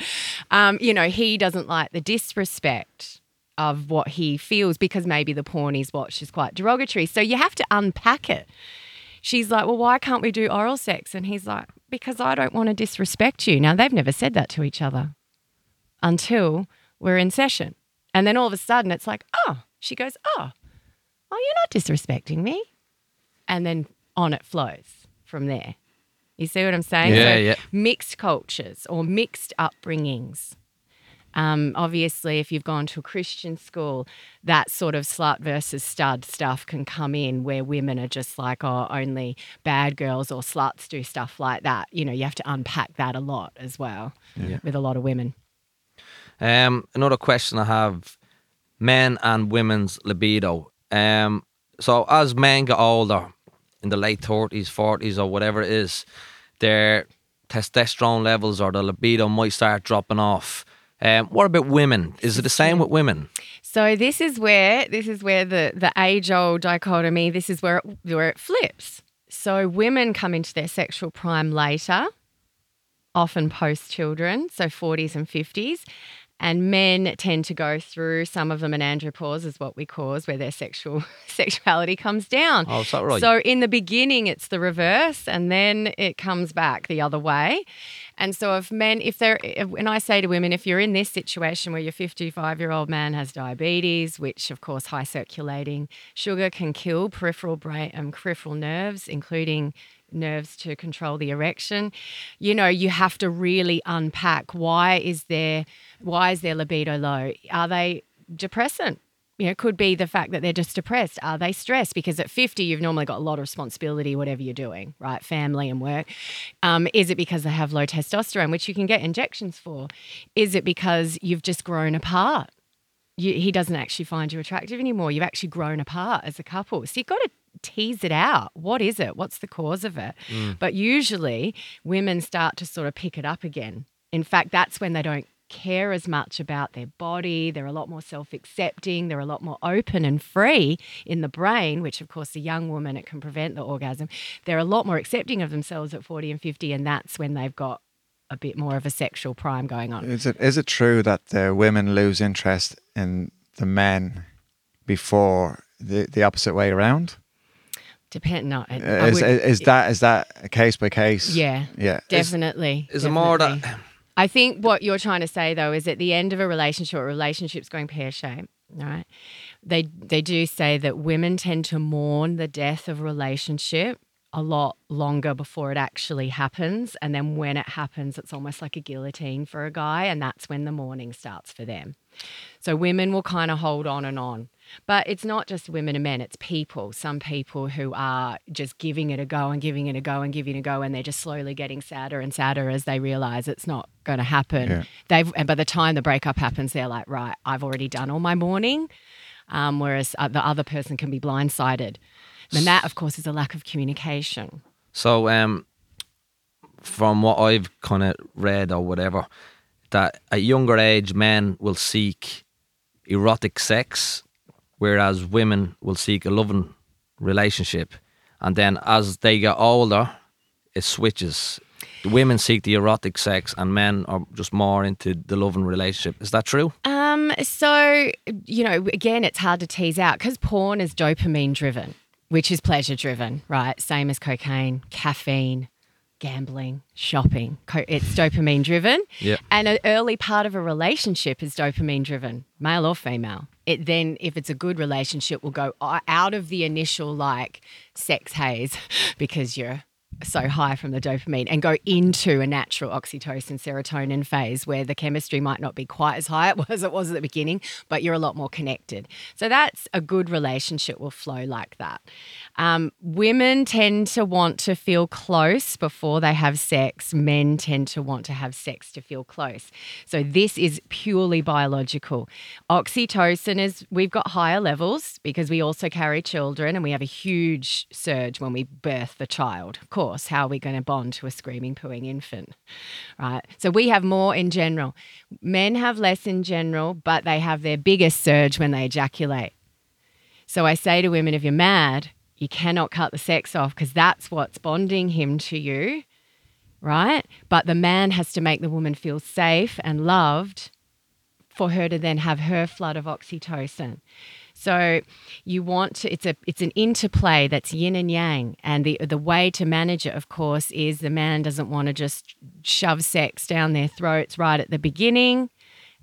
um, you know, he doesn't like the disrespect of what he feels because maybe the porn he's watched is quite derogatory. So you have to unpack it. She's like, Well, why can't we do oral sex? And he's like, Because I don't want to disrespect you. Now, they've never said that to each other until we're in session. And then all of a sudden it's like, Oh, she goes, Oh, oh, you're not disrespecting me. And then on it flows from there. You see what I'm saying? Yeah, so yeah. Mixed cultures or mixed upbringings. Um, obviously, if you've gone to a Christian school, that sort of slut versus stud stuff can come in where women are just like, oh, only bad girls or sluts do stuff like that. You know, you have to unpack that a lot as well Yeah. with a lot of women. Um, another question I have: men and women's libido. Um, so as men get older, in the late thirties, forties, or whatever it is, their testosterone levels or the libido might start dropping off. Um, what about women? Is it the same with women? So this is where this is where the the age old dichotomy. This is where it, where it flips. So women come into their sexual prime later, often post children, so 40s and 50s. And men tend to go through some of them an andropause is what we cause, where their sexual sexuality comes down. Oh, is that right? So in the beginning, it's the reverse, and then it comes back the other way. And so if men, if they're, when I say to women, if you're in this situation where your 55 year old man has diabetes, which of course high circulating sugar can kill peripheral brain, um, peripheral nerves, including nerves to control the erection you know you have to really unpack why is there why is their libido low? Are they depressant you know, it could be the fact that they're just depressed. Are they stressed? Because at 50, you've normally got a lot of responsibility, whatever you're doing, right? Family and work. Um, is it because they have low testosterone, which you can get injections for? Is it because you've just grown apart? You, he doesn't actually find you attractive anymore. You've actually grown apart as a couple. So you've got to tease it out. What is it? What's the cause of it? But usually women start to sort of pick it up again. In fact, that's when they don't care as much about their body. They're a lot more self accepting. They're a lot more open and free in the brain, which, of course, a young woman, it can prevent the orgasm. They're a lot more accepting of themselves at 40 and 50, and that's when they've got a bit more of a sexual prime going on. Is it is it true that the women lose interest in the men before the, the opposite way around? Depend, no, I- Uh, Is, would- is that is that a case by case? Yeah, Yeah. definitely. Is it more definitely. that I think what you're trying to say though is at the end of a relationship, a relationship's going pear shaped. Right? They they do say that women tend to mourn the death of a relationship a lot longer before it actually happens, and then when it happens, it's almost like a guillotine for a guy, and that's when the mourning starts for them. So women will kind of hold on and on. But it's not just women and men, it's people. Some people who are just giving it a go and giving it a go and giving it a go, and they're just slowly getting sadder and sadder as they realize it's not going to happen. Yeah. They've, and by the time the breakup happens, they're like, right, I've already done all my mourning. Um, whereas uh, the other person can be blindsided. And that, of course, is a lack of communication. So, um, from what I've kind of read or whatever, that at younger age, men will seek erotic sex, whereas women will seek a loving relationship. And then as they get older, it switches. The women seek the erotic sex, and men are just more into the loving relationship. Is that true? Um, so you know, again, it's hard to tease out because porn is dopamine driven, which is pleasure driven, right? Same as cocaine, caffeine, gambling, shopping. It's dopamine driven. Yeah. And an early part of a relationship is dopamine driven, male or female. It then, if it's a good relationship, will go out of the initial like sex haze because you're so high from the dopamine and go into a natural oxytocin serotonin phase where the chemistry might not be quite as high as it was at the beginning, but you're a lot more connected. So that's a good relationship will flow like that. Um, women tend to want to feel close before they have sex. Men tend to want to have sex to feel close. So this is purely biological. Oxytocin is, we've got higher levels because we also carry children and we have a huge surge when we birth the child. Of course, how are we going to bond to a screaming, pooing infant? Right. So we have more in general. Men have less in general, but they have their biggest surge when they ejaculate. So I say to women, if you're mad, you cannot cut the sex off because that's what's bonding him to you, right? But the man has to make the woman feel safe and loved for her to then have her flood of oxytocin. So you want to it's a it's an interplay that's yin and yang and the the way to manage it of course is the man doesn't want to just shove sex down their throats right at the beginning.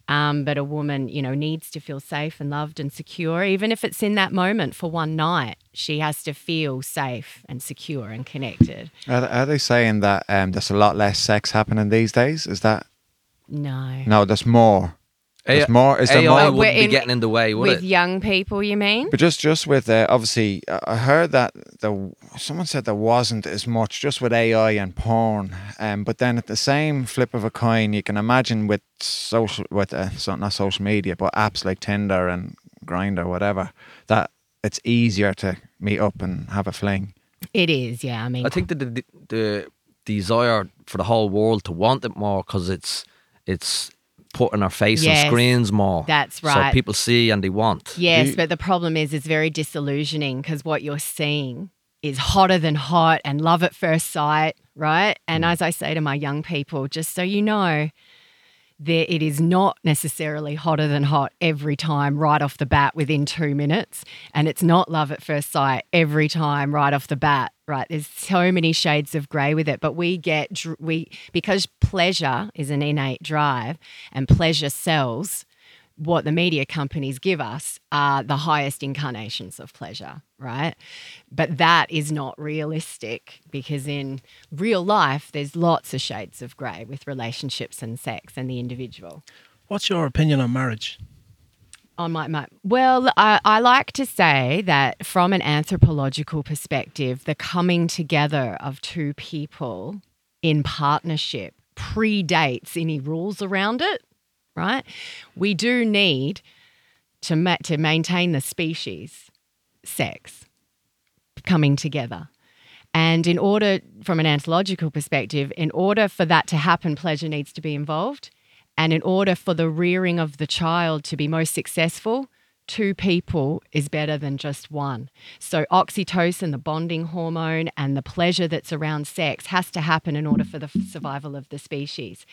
Um, but a woman, you know, needs to feel safe and loved and secure, even if it's in that moment for one night. She has to feel safe and secure and connected. Are, are they saying that um, there's a lot less sex happening these days? Is that No. no? There's more. There's AI more. Is there AI more? We're wouldn't be in- getting in the way, would With it? young people, you mean? But just just with uh, obviously, uh, I heard that the someone said there wasn't as much just with AI and porn. Um, but then at the same flip of a coin, you can imagine with social with uh, so not social media, but apps like Tinder and Grindr, whatever, that it's easier to meet up and have a fling. It is, yeah. I mean, I think that the, the desire for the whole world to want it more because it's it's put in our face Yes, on screens more. that's right. So people see and they want. Yes, you- but the problem is it's very disillusioning because what you're seeing is hotter than hot and love at first sight, right? And Mm. as I say to my young people, just so you know, there it is not necessarily hotter than hot every time right off the bat within two minutes. And it's not love at first sight every time right off the bat right? There's so many shades of grey with it. But we get we because pleasure is an innate drive and pleasure sells what the media companies give us are the highest incarnations of pleasure, right? But that is not realistic because in real life, there's lots of shades of grey with relationships and sex and the individual. What's your opinion on marriage? On my, my well, I, I like to say that from an anthropological perspective, the coming together of two people in partnership predates any rules around it right? We do need to ma- to maintain the species sex coming together. And in order, from an anthropological perspective, in order for that to happen, pleasure needs to be involved. And in order for the rearing of the child to be most successful, two people is better than just one. So, oxytocin, the bonding hormone, and the pleasure that's around sex has to happen in order for the survival of the species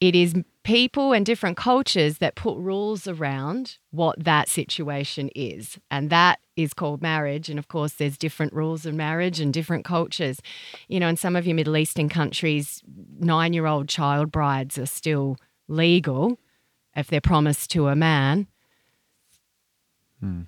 it is people and different cultures that put rules around what that situation is. And that is called marriage. And of course, there's different rules of marriage and different cultures. You know, in some of your Middle Eastern countries, nine year old child brides are still legal if they're promised to a man. Hmm.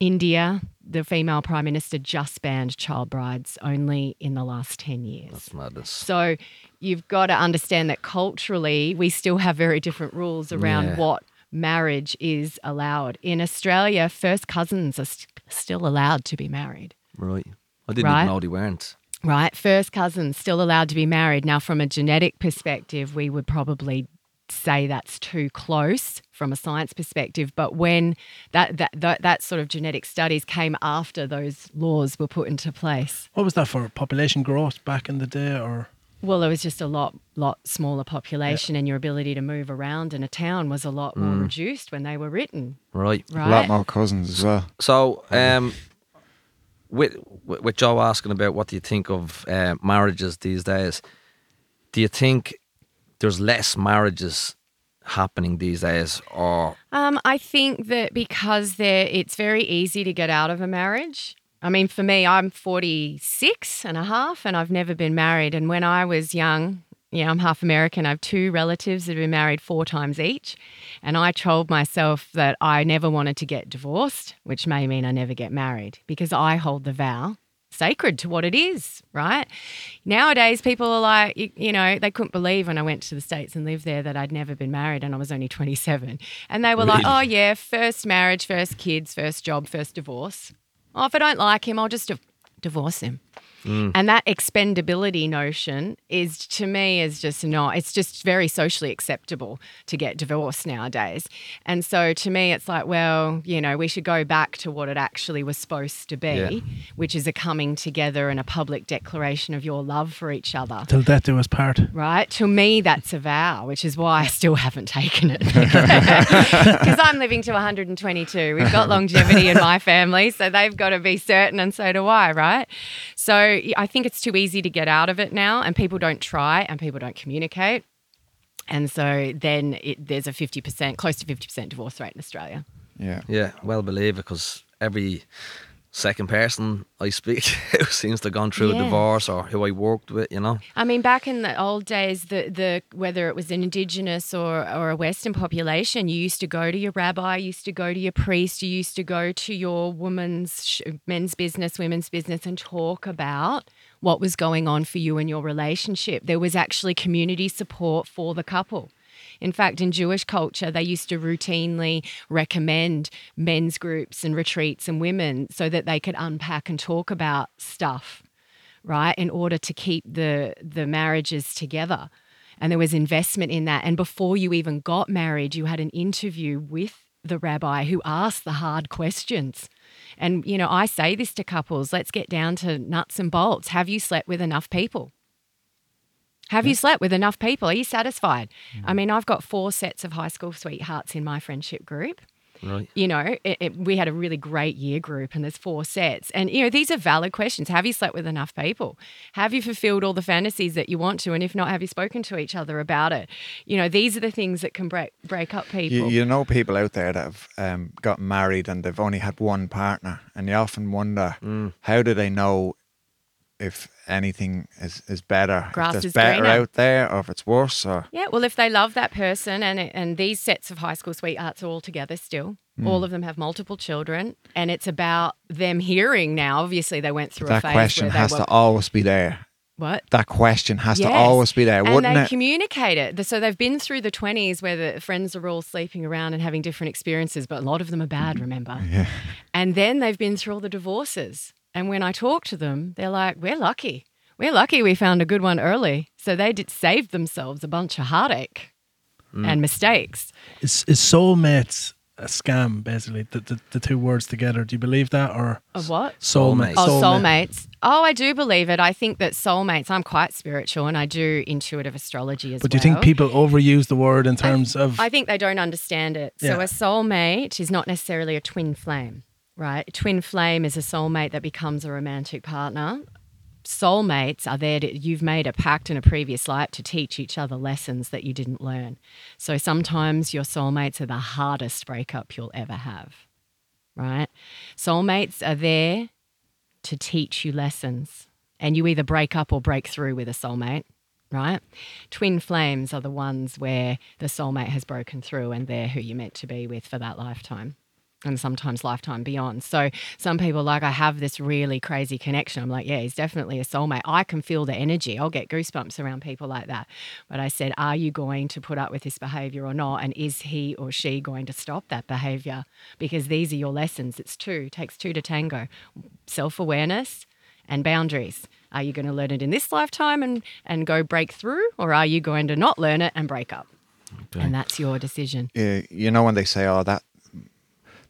India, the female prime minister just banned child brides only in the last 10 years. That's madness. So you've got to understand that culturally, we still have very different rules around yeah. what marriage is allowed. In Australia, first cousins are st- still allowed to be married. Right. I didn't right? even know they weren't. Right. First cousins still allowed to be married. Now, from a genetic perspective, we would probably say that's too close from a science perspective but when that, that that that sort of genetic studies came after those laws were put into place what was that for population growth back in the day or well, it was just a lot, lot smaller population, yeah. and your ability to move around in a town was a lot more mm. reduced when they were written. Right, right. A lot more cousins as well. So, um, with with Joe asking about what do you think of uh, marriages these days, do you think there's less marriages happening these days or um, I think that because there it's very easy to get out of a marriage. I mean, for me, I'm 46 and a half and I've never been married. And when I was young, yeah, I'm half American. I have two relatives that have been married four times each. And I told myself that I never wanted to get divorced, which may mean I never get married because I hold the vow sacred to what it is, right? Nowadays, people are like, you, you, know, they couldn't believe when I went to the States and lived there that I'd never been married and I was only 27. And they were really? like, oh, yeah, first marriage, first kids, first job, first divorce. Oh, if I don't like him, I'll just divorce him. Mm. And that expendability notion is to me is just not it's just very socially acceptable to get divorced nowadays. And so to me it's like, well, you know, we should go back to what it actually was supposed to be, yeah. which is a coming together and a public declaration of your love for each other. Till death do us part. Right? To me that's a vow, which is why I still haven't taken it. Because I'm living to 122. We've got longevity in my family, so they've got to be certain and so do I, right? So I think it's too easy to get out of it now, and people don't try and people don't communicate. And so then it, there's a 50%, close to 50% divorce rate in Australia. Yeah. Yeah, well believe it because every second person I speak who seems to have gone through yeah. a divorce or who I worked with, you know. I mean, back in the old days, the the whether it was an indigenous or or a Western population, you used to go to your rabbi, you used to go to your priest, you used to go to your woman's men's business, women's business, and talk about what was going on for you in your relationship. There was actually community support for the couple. In fact, in Jewish culture, they used to routinely recommend men's groups and retreats and women so that they could unpack and talk about stuff, right? In order to keep the the marriages together. And there was investment in that. And before you even got married, you had an interview with the rabbi who asked the hard questions. And, you know, I say this to couples let's get down to nuts and bolts. Have you slept with enough people? Have yeah. you slept with enough people? Are you satisfied? Mm. I mean, I've got four sets of high school sweethearts in my friendship group. Right. You know, it, it- we had a really great year group and there's four sets. And, you know, these are valid questions. Have you slept with enough people? Have you fulfilled all the fantasies that you want to? And if not, have you spoken to each other about it? You know, these are the things that can break, break up people. You, you know people out there that have um, gotten married and they've only had one partner, and you often wonder how do they know if anything is, is better, Grass if there's is better greener. out there, or if it's worse, or Yeah, well, if they love that person, and and these sets of high school sweethearts are all together still. Hmm. All of them have multiple children, and it's about them hearing now. Obviously, they went through a that phase question where they has were to always be there. what That question has to always be there, and wouldn't they it? communicate it. So they've been through the twenties where the friends are all sleeping around and having different experiences, but a lot of them are bad. Remember, yeah. and then they've been through all the divorces. And when I talk to them, they're like, "We're lucky. We're lucky we found a good one early." So they did saved themselves a bunch of heartache Mm. and mistakes. Is is soulmates a scam? Basically, the, the the two words together. Do you believe that or Of what? soulmate? Oh, soulmate. soulmates. Oh, I do believe it. I think that soulmates, I'm quite spiritual and I do intuitive astrology as well. But do well. you think people overuse the word in terms of? I think they don't understand it. So a soulmate is not necessarily a twin flame, right? Twin flame is a soulmate that becomes a romantic partner. Soulmates are there to, you've made a pact in a previous life to teach each other lessons that you didn't learn. So sometimes your soulmates are the hardest breakup you'll ever have, right? Soulmates are there to teach you lessons. And you either break up or break through with a soulmate, right? Twin flames are the ones where the soulmate has broken through and they're who you're meant to be with for that lifetime and sometimes lifetime beyond. So some people like, I have this really crazy connection. I'm like, yeah, he's definitely a soulmate. I can feel the energy. I'll get goosebumps around people like that. But I said, are you going to put up with this behavior or not? And is he or she going to stop that behavior? Because these are your lessons. It's two, takes two to tango. Self-awareness and boundaries. Are you going to learn it in this lifetime and, and go break through? Or are you going to not learn it and break up? And that's your decision. you, you know when they say, "Oh, that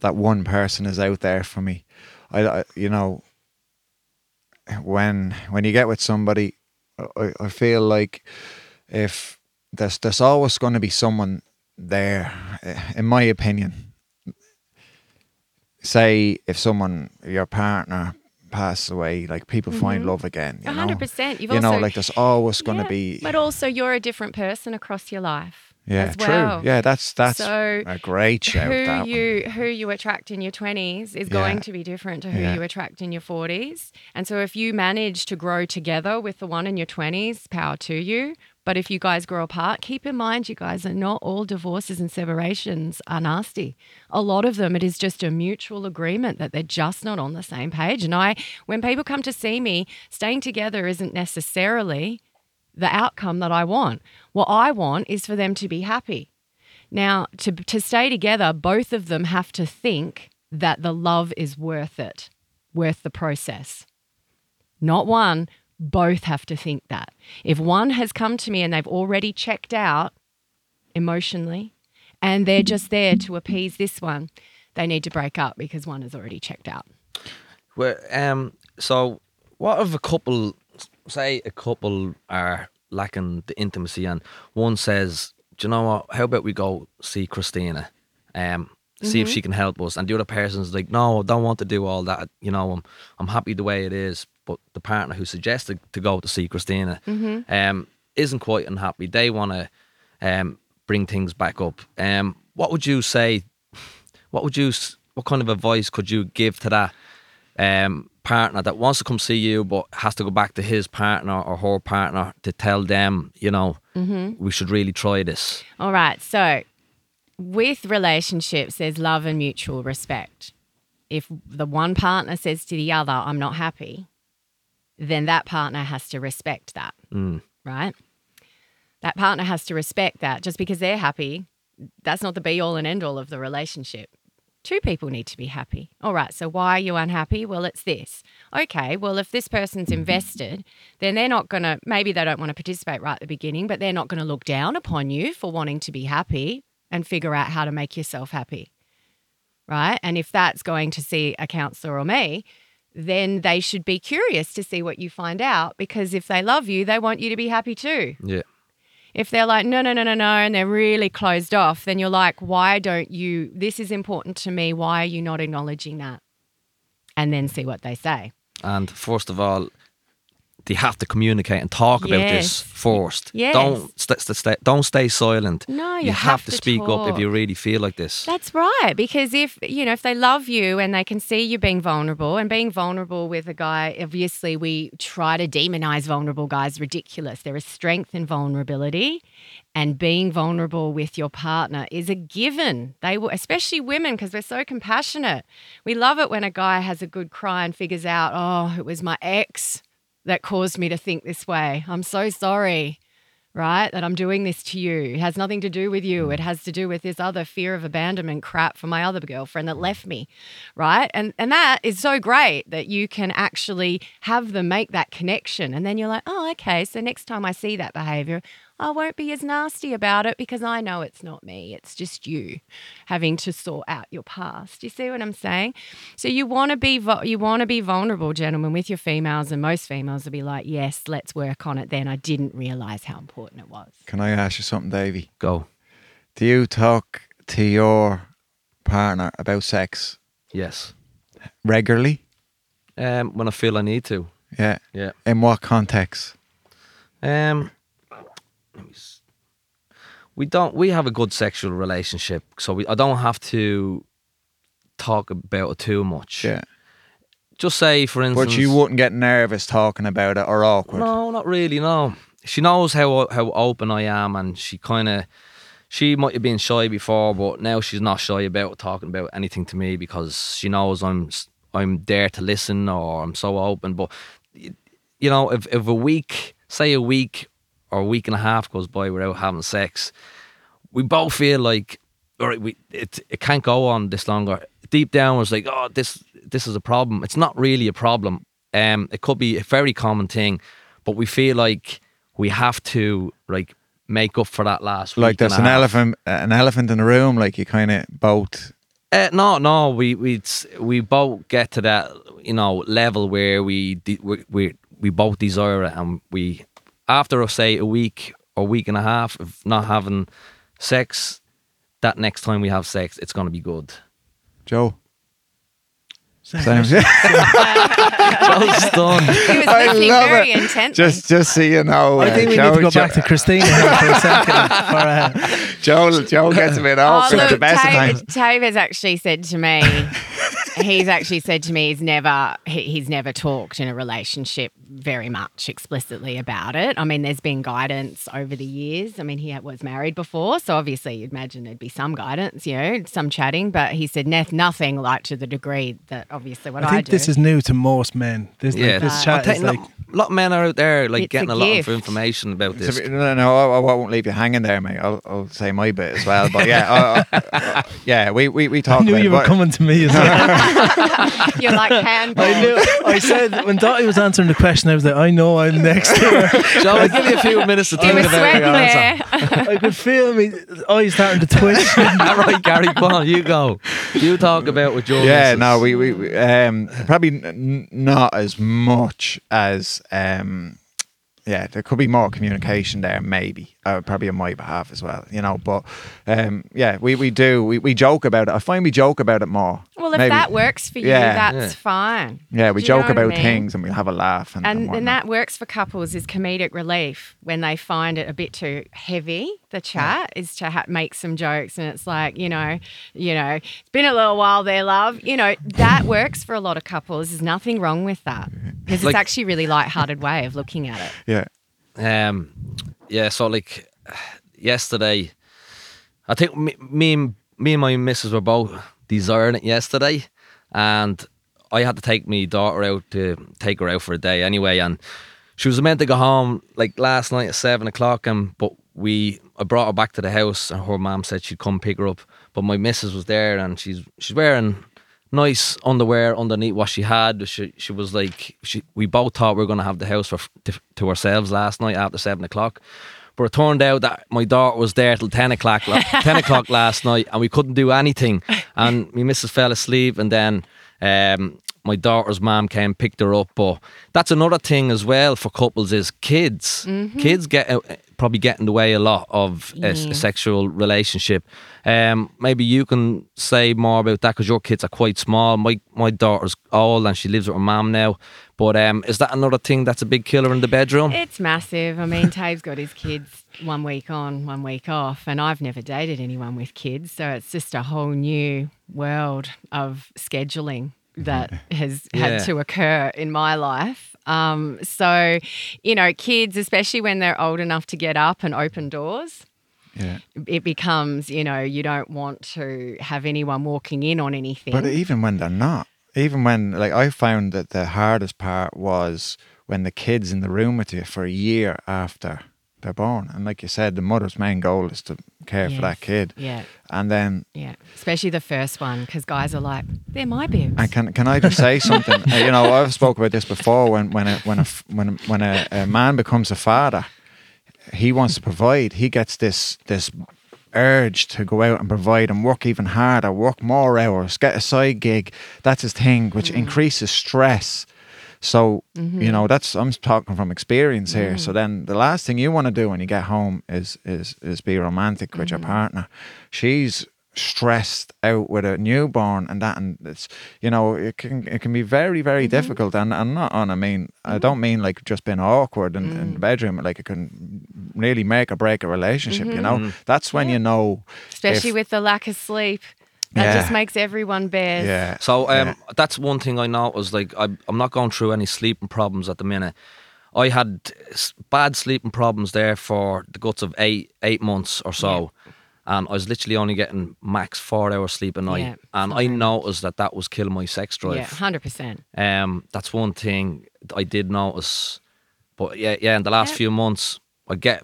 that one person is out there for me," I, I you know when when you get with somebody, I, I feel like if there's there's always going to be someone there, eh, in my opinion. Say if someone your partner passes away, like people find love again. You A know? hundred percent. You've you know, like there's always going to Yeah, be. But also, you're a different person across your life. Yeah, true. well. Yeah, that's that's So a great shout. who that one. you who you attract in your 20s is Yeah. going to be different to who Yeah. you attract in your 40s. And so if you manage to grow together with the one in your 20s, power to you. But if you guys grow apart, keep in mind you guys are not all divorces and separations are nasty. A lot of them it is just a mutual agreement that they're just not on the same page. And I when people come to see me, staying together isn't necessarily the outcome that I want. What I want is for them to be happy. Now, to, to stay together, both of them have to think that the love is worth it, worth the process. Not one, both have to think that. If one has come to me and they've already checked out emotionally and they're just there to appease this one, they need to break up because one has already checked out. Well, um, so what if a couple, say a couple are lacking the intimacy, and one says, "Do you know what? How about we go see Christina, um, see if she can help us?" And the other person's like, "No, I don't want to do all that. You know, I'm I'm happy the way it is." But the partner who suggested to go to see Christina, um, isn't quite unhappy. They want to, um, bring things back up. Um, what would you say? What would you? What kind of advice could you give to that? um, partner that wants to come see you but has to go back to his partner or her partner to tell them, you know, we should really try this. All right. So, with relationships, there's love and mutual respect. If the one partner says to the other, I'm not happy, then that partner has to respect that, Mm. right? That partner has to respect that. Just because they're happy, that's not the be all and end all of the relationship. Two people need to be happy. All right, so why are you unhappy? Well, it's this. Okay, well, if this person's invested, then they're not going to, maybe they don't want to participate right at the beginning, but they're not going to look down upon you for wanting to be happy and figure out how to make yourself happy. Right. And if that's going to see a counselor or me, then they should be curious to see what you find out because if they love you, they want you to be happy too. Yeah. If they're like, no, no, no, no, no, and they're really closed off, then you're like, why don't you? This is important to me. Why are you not acknowledging that? And then see what they say. And first of all, they have to communicate and talk about this Yes. first. Yes. Don't st- st- st- don't stay silent. No, you you have, have to to speak up if you really feel like this. That's right. Because if, you know, if they love you and they can see you being vulnerable and being vulnerable with a guy, obviously we try to demonize vulnerable guys ridiculous. There is strength in vulnerability and being vulnerable with your partner is a given. They will, especially women, because we're so compassionate. We love it when a guy has a good cry and figures out, oh, it was my ex that caused me to think this way. I'm so sorry right? That I'm doing this to you. It has nothing to do with you. It has to do with this other fear of abandonment crap from my other girlfriend that left me, right? And and that is so great that you can actually have them make that connection. And then you're like, oh, okay. So next time I see that behavior, I won't be as nasty about it because I know it's not me. It's just you having to sort out your past. You see what I'm saying? So you want to be you want to be vulnerable, gentlemen, with your females, and most females will be like, yes, let's work on it. Then I didn't realize how important it was. Can I ask you something, Davey? Go. Do you talk to your partner about sex Yes. regularly? Um, when I feel I need to. Yeah. Yeah. In what context? Um, let me s- we don't. We have a good sexual relationship, so we. I don't have to talk about it too much. Yeah. Just say, for instance. But you wouldn't get nervous talking about it or awkward. No, not really. No, she knows how how open I am, and she kind of she might have been shy before, but now she's not shy about talking about anything to me because she knows I'm I'm there to listen or I'm so open. But you know, if if a week, say a week or a week and a half goes by without having sex, we both feel like all right, we it it can't go on this longer. Deep down, it's like, oh, this this is a problem. It's not really a problem. Um, it could be a very common thing, but we feel like we have to like make up for that last. Like there's an half. elephant, an elephant in the room. Like you kind of both. Uh, no, no, we we we both get to that you know level where we de- we we, we both desire it, and we after say a week or week and a half of not having sex, that next time we have sex, it's gonna be good. Joe. Same. Same. Joe's done. He was I listening love very it. intently. just, just so you know, I uh, think we Joe, need to go Joe, back to Christina here for a second. For, uh, Joe, Joe gets a bit Oh, awkward at the look, best of times. Tave, Tave has actually said to me, he's actually said to me he's never he, he's never talked in a relationship very much explicitly about it. I mean, there's been guidance over the years. I mean, he was married before, so obviously you'd imagine there'd be some guidance, you know, some chatting. But he said "Neth- nothing like to the degree that obviously what I I, think do. this is new to most men. This, Yeah, like, this Right. chat I'll is you, like lot, lot of men are out there like It's getting a a, lot of information about It's a this. bit- No, no, I, I won't leave you hanging there, mate. I'll, I'll say my bit as well. But yeah, uh, uh, yeah, we we we I knew about you it, were but- coming to me as well. You're like handball. I knew. I said when Dottie was answering the question, I was like, I know I'm next to her. Joe, I'll give you a few minutes to he think about sweating your answer. I could feel me eyes starting to twitch. All right, Gary, go on, you go. You talk about with your Yeah, missus. no, we we, we um probably n- n- not as much as um yeah, there could be more communication there, maybe. Uh, probably on my behalf as well, you know. But um, yeah, we, we do. We, we joke about it. I find we joke about it more. Well, if maybe. that works for you, Yeah. that's Yeah. fine. Yeah, we Do you know joke what I about mean? things and we'll have a laugh and, and, and, and that works for couples is comedic relief when they find it a bit too heavy the chat is to ha- make some jokes and it's like you know you know it's been a little while there love you know that works for a lot of couples there's nothing wrong with that because Like- it's actually a really light-hearted way of looking at it yeah. Um, yeah. So like yesterday, I think me, me and me and my missus were both desiring it yesterday, and I had to take my daughter out to take her out for a day anyway, and she was meant to go home like last night at seven o'clock, and but we I brought her back to the house, and her mom said she'd come pick her up, but my missus was there, and she's she's wearing nice underwear underneath what she had. She she was like she we both thought we were gonna have the house for to, to ourselves last night after seven o'clock. But it turned out that my daughter was there till ten o'clock la- ten o'clock last night and we couldn't do anything. And my missus fell asleep and then um my daughter's mom came and picked her up. But that's another thing as well for couples is kids. Kids get out probably get in the way a lot of a, s- a sexual relationship. Um, maybe you can say more about that because your kids are quite small. My my daughter's old and she lives with her mum now. But um, is that another thing that's a big killer in the bedroom? It's massive. I mean, Tave's got his kids one week on, one week off, and I've never dated anyone with kids, so it's just a whole new world of scheduling that has Yeah. had to occur in my life. Um, so, you know, kids, especially when they're old enough to get up and open doors, Yeah. it becomes, you know, you don't want to have anyone walking in on anything. But even when they're not, even when like I found that the hardest part was when the kid's in the room with you for a year after they're born, and like you said, the mother's main goal is to care for that kid, yeah, and then. yeah. Especially the first one, because guys are like, they're my bibs. And can can I just say something? You know, I've spoke about this before. When when a when a when when a, a man becomes a father, he wants to provide. He gets this this urge to go out and provide and work even harder, work more hours, get a side gig. That's his thing, which mm. increases stress. So you mm-hmm. know that's I'm talking from experience here. So mm. then the last thing you want to do when you get home is is is be romantic with your mm-hmm. partner. She's stressed out with a newborn and that and it's you know it can it can be very very mm-hmm. difficult and I'm not on I mean I mm-hmm. don't mean like just being awkward in, in the mm. bedroom like it can really make or break a relationship you mm-hmm. know mm. that's when you know Especially if- with the lack of sleep. That Yeah. just makes everyone bears. yeah So um, yeah. that's one thing I know noticed. Like I, I'm not going through any sleeping problems at the minute. I had bad sleeping problems there for the guts of eight eight months or so, and I was literally only getting max four hours sleep a night. Yeah, and I noticed that that was killing my sex drive. Yeah, hundred percent. Um, that's one thing I did notice. But yeah, yeah, in the last Yeah. few months, I get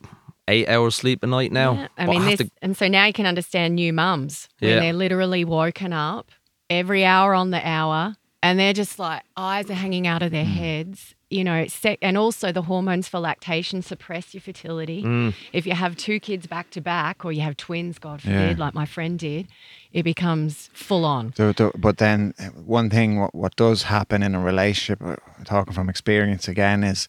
eight hours sleep a night now. Yeah. I mean, this, to- and so now you can understand new mums when Yeah. they're literally woken up every hour on the hour, and they're just like eyes are hanging out of their Mm. heads. You know, sec- and also the hormones for lactation suppress your fertility. Mm. If you have two kids back to back, or you have twins, God Yeah. forbid, like my friend did, it becomes full on. The- but then uh, one thing what, what does happen in a relationship uh, talking from experience again is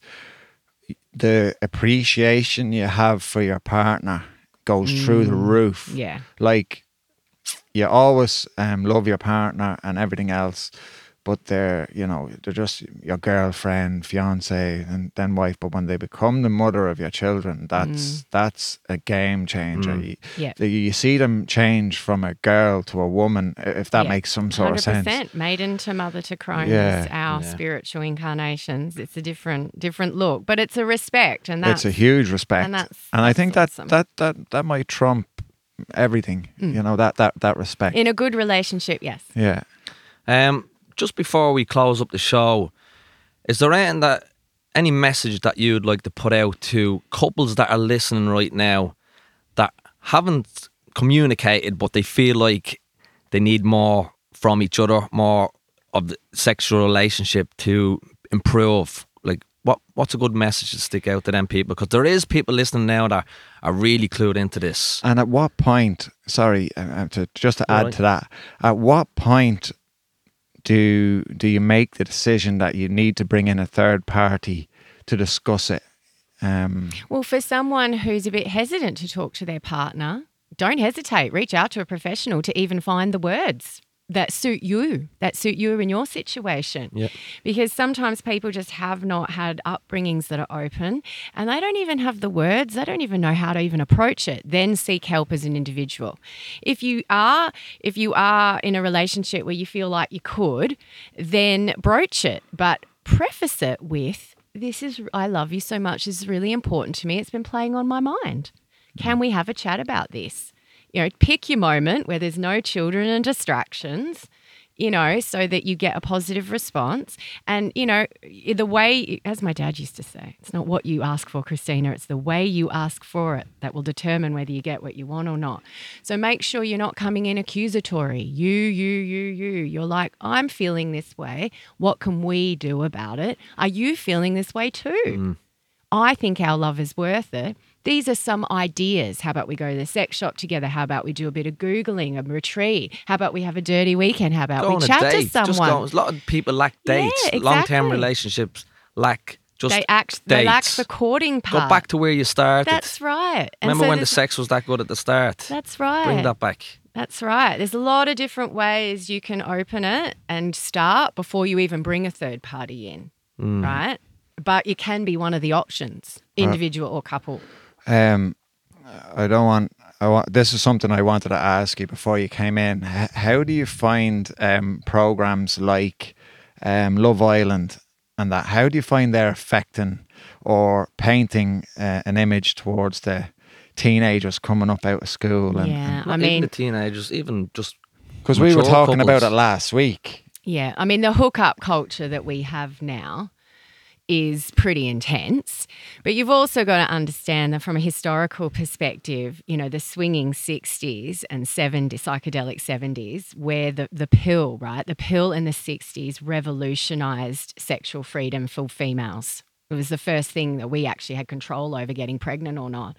the appreciation you have for your partner goes through the roof Yeah. like you always um, love your partner and everything else but they're you know they're just your girlfriend fiance and then wife but when they become the mother of your children that's mm. that's a game changer mm. you, Yeah. you see them change from a girl to a woman if that Yeah. makes some sort of sense 100% maiden to mother to Cronus, Yeah. our Yeah. spiritual incarnations. It's a different different look, but it's a respect, and that's it's a huge respect and that's- and i think that awesome. that that that might trump everything mm. you know that that that respect in a good relationship. Yes. yeah Um, just before we close up the show, is there anything that any message that you'd like to put out to couples that are listening right now that haven't communicated but they feel like they need more from each other, more of the sexual relationship to improve? Like what what's a good message to stick out to them people? Because there is people listening now that are really clued into this. And at what point, sorry, uh, uh, to, just to add Right. to that, at what point do do you make the decision that you need to bring in a third party to discuss it? Um, Well, for someone who's a bit hesitant to talk to their partner, don't hesitate. Reach out to a professional to even find the words that suit you, that suit you in your situation. Yeah. Because sometimes people just have not had upbringings that are open and they don't even have the words, they don't even know how to even approach it. Then seek help as an individual. If you are if you are in a relationship where you feel like you could, then broach it, but preface it with this is I love you so much. This is really important to me. It's been playing on my mind. Can we have a chat about this? You know, pick your moment where there's no children and distractions, you know, so that you get a positive response. And, you know, the way, as my dad used to say, it's not what you ask for, Christina, it's the way you ask for it that will determine whether you get what you want or not. So make sure you're not coming in accusatory. You, you, you, you. You're like, I'm feeling this way. What can we do about it? Are you feeling this way too? Mm. I think our love is worth it. These are some ideas. How about we go to the sex shop together? How about we do a bit of Googling, a retreat? How about we have a dirty weekend? How about Go we on chat to someone? Just go, a lot of people lack dates, Yeah, dates. Long term relationships lack Just they act. They lack the courting part. go back to where you started. That's right. And Remember so when the sex was that good at the start? That's right. Bring that back. That's right. There's a lot of different ways you can open it and start before you even bring a third party in, Mm. right? But it can be one of the options, individual or couple. Um, I don't want. I want. This is something I wanted to ask you before you came in. H- how do you find um, programs like um, Love Island and that? How do you find they're affecting or painting uh, an image towards the teenagers coming up out of school? And yeah, I Not even mean, the teenagers, even just because we were Mature talking about it last week. Yeah, I mean, the hookup culture that we have now is pretty intense. But you've also got to understand that from a historical perspective, you know, the swinging 60s and 70s, psychedelic 70s, where the, the pill, right? The pill in the 60s revolutionized sexual freedom for females. It was the first thing that we actually had control over getting pregnant or not.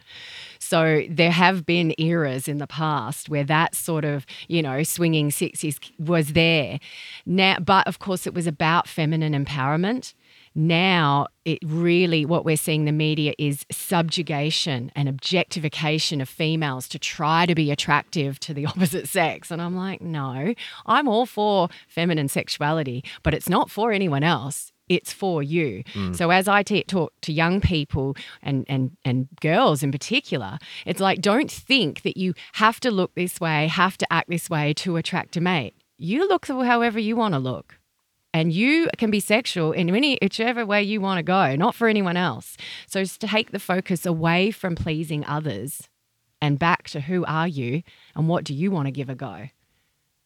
So there have been eras in the past where that sort of, you know, swinging 60s was there. Now, but of course, it was about feminine empowerment. Now, it really, what we're seeing the media is subjugation and objectification of females to try to be attractive to the opposite sex. And I'm like, no, I'm all for feminine sexuality, but it's not for anyone else it's for you. Mm. So as I talk to young people and and and girls in particular, it's like don't think that you have to look this way, have to act this way to attract a mate. You look however you want to look. And you can be sexual in any whichever way you want to go, not for anyone else. So it's to take the focus away from pleasing others and back to who are you and what do you want to give a go.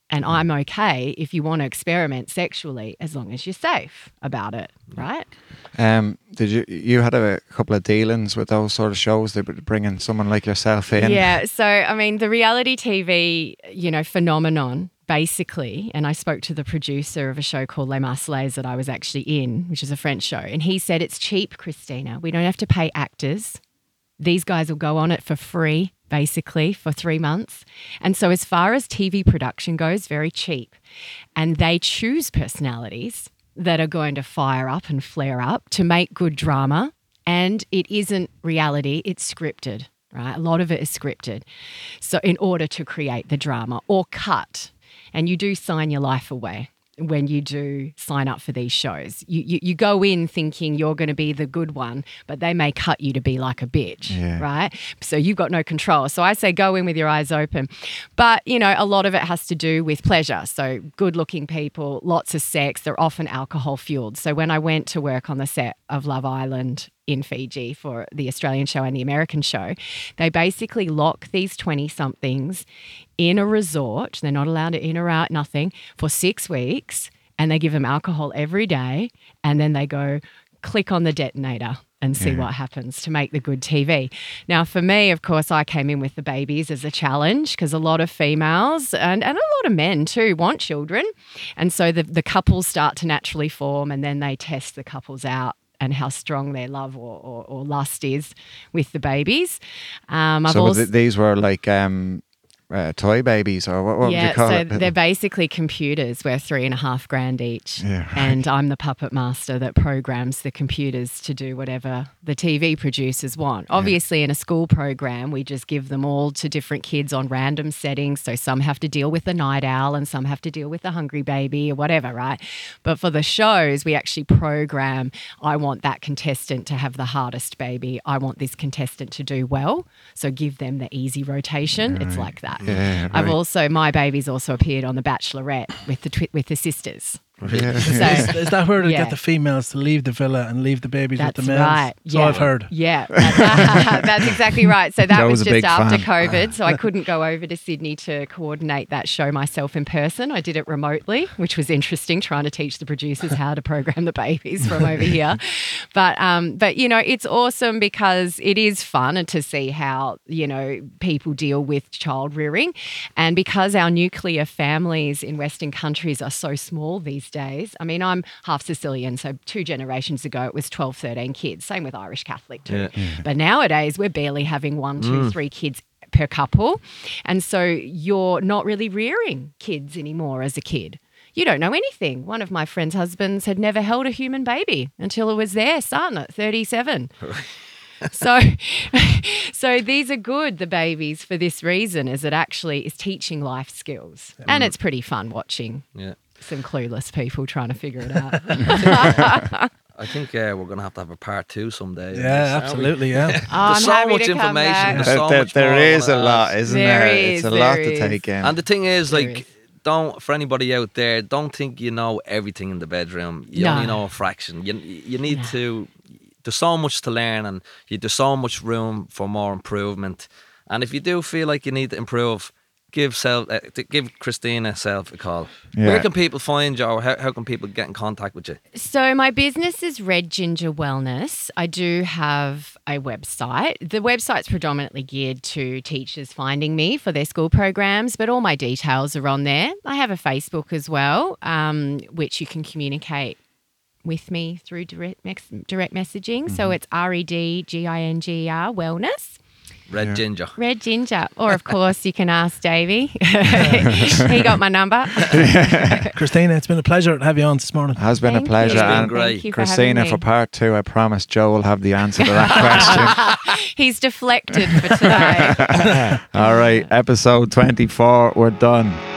And I'm okay if you want to experiment sexually as long as you're safe about it, right? Um, did you you had a couple of dealings with those sort of shows? They were bringing someone like yourself in. Yeah. So, I mean, the reality TV, you know, phenomenon, basically, and I spoke to the producer of a show called Les Marseillais that I was actually in, which is a French show, and he said it's cheap, Christina. We don't have to pay actors. These guys will go on it for free, basically, for three months. And so, as far as TV production goes, very cheap. And they choose personalities that are going to fire up and flare up to make good drama. And it isn't reality, it's scripted, right? A lot of it is scripted. So, in order to create the drama or cut, and you do sign your life away when you do sign up for these shows. You, you, you go in thinking you're going to be the good one, but they may cut you to be like a bitch, Yeah. right? So you've got no control. So I say go in with your eyes open. But, you know, a lot of it has to do with pleasure. So good looking people, lots of sex, they're often alcohol fueled. So when I went to work on the set of Love Island, in Fiji for the Australian show and the American show, they basically lock these 20 somethings in a resort. They're not allowed to in or out, nothing, for six weeks. And they give them alcohol every day. And then they go click on the detonator and see what happens to make the good TV. Now, for me, of course, I came in with the babies as a challenge because a lot of females and, and a lot of men too want children. And so the, the couples start to naturally form and then they test the couples out and how strong their love or, or, or lust is with the babies. Um, I've So also, these were like um, uh, toy babies, or what, what would yeah, you call it? Yeah, so it? they're basically computers. We're three and a half grand each, Yeah, right. and I'm the puppet master that programs the computers to do whatever the TV producers want. Obviously, in a school program, we just give them all to different kids on random settings. So some have to deal with the night owl, and some have to deal with the hungry baby, or whatever, right? But for the shows, we actually program. I want that contestant to have the hardest baby. I want this contestant to do well. So give them the easy rotation. It's like that. Yeah, I've also my baby's also appeared on The Bachelorette with the twi- with the sisters. Yeah. So Is, is that where they Yeah. get the females to leave the villa and leave the babies that's with the males? That's right. So yeah. I've heard. Yeah, that- that's exactly right. So that Joe was was just after fan. COVID, so I couldn't go over to Sydney to coordinate that show myself in person. I did it remotely, which was interesting, trying to teach the producers how to program the babies from over here. But um, but you know, it's awesome because it is fun to see how you know people deal with child rearing, and because our nuclear families in Western countries are so small these days. I mean, I'm half Sicilian, so two generations ago it was 12, 13 kids. Same with Irish Catholic too. Mm. But nowadays we're barely having one, two, mm. three kids per couple. And so you're not really rearing kids anymore as a kid. you don't know anything. One of my friend's husbands had never held a human baby until it was their son at 37. so so these are good the babies for this reason is it actually is teaching life skills and mm. it's pretty fun watching Yeah. Some clueless people trying to figure it out I think uh, we're gonna have to have a part two someday. Yeah, this, absolutely. Yeah. Oh, There's so much information. There's There- so there- much there more I is a lot, ask. isn't There there? is, it's a there lot is. to take in. And the thing is, There like, is. don't for anybody out there, don't think you know everything in the bedroom. You No. only know a fraction. You you need to. There's so much to learn, and you, there's so much room for more improvement. And if you do feel like you need to improve, give self, uh, to give Christina self a call. Yeah. Where can people find you, or how, how can people get in contact with you? So my business is Red Ginger Wellness. I do have a website. The website's predominantly geared to teachers finding me for their school programs, but all my details are on there. I have a Facebook as well, um, which you can communicate with me through direct mex- direct messaging. So it's R E D G I N G E R Wellness. Red Yeah. Ginger. Red Ginger. Or, of course, you can ask Davey. he got my number. Christina, it's been a pleasure to have you on this morning. has been Thank a pleasure. you. It's been and great. Thank you for Christina, for part two, I promise Joe will have the answer to that question. He's deflected for today. All right, episode 24, we're done.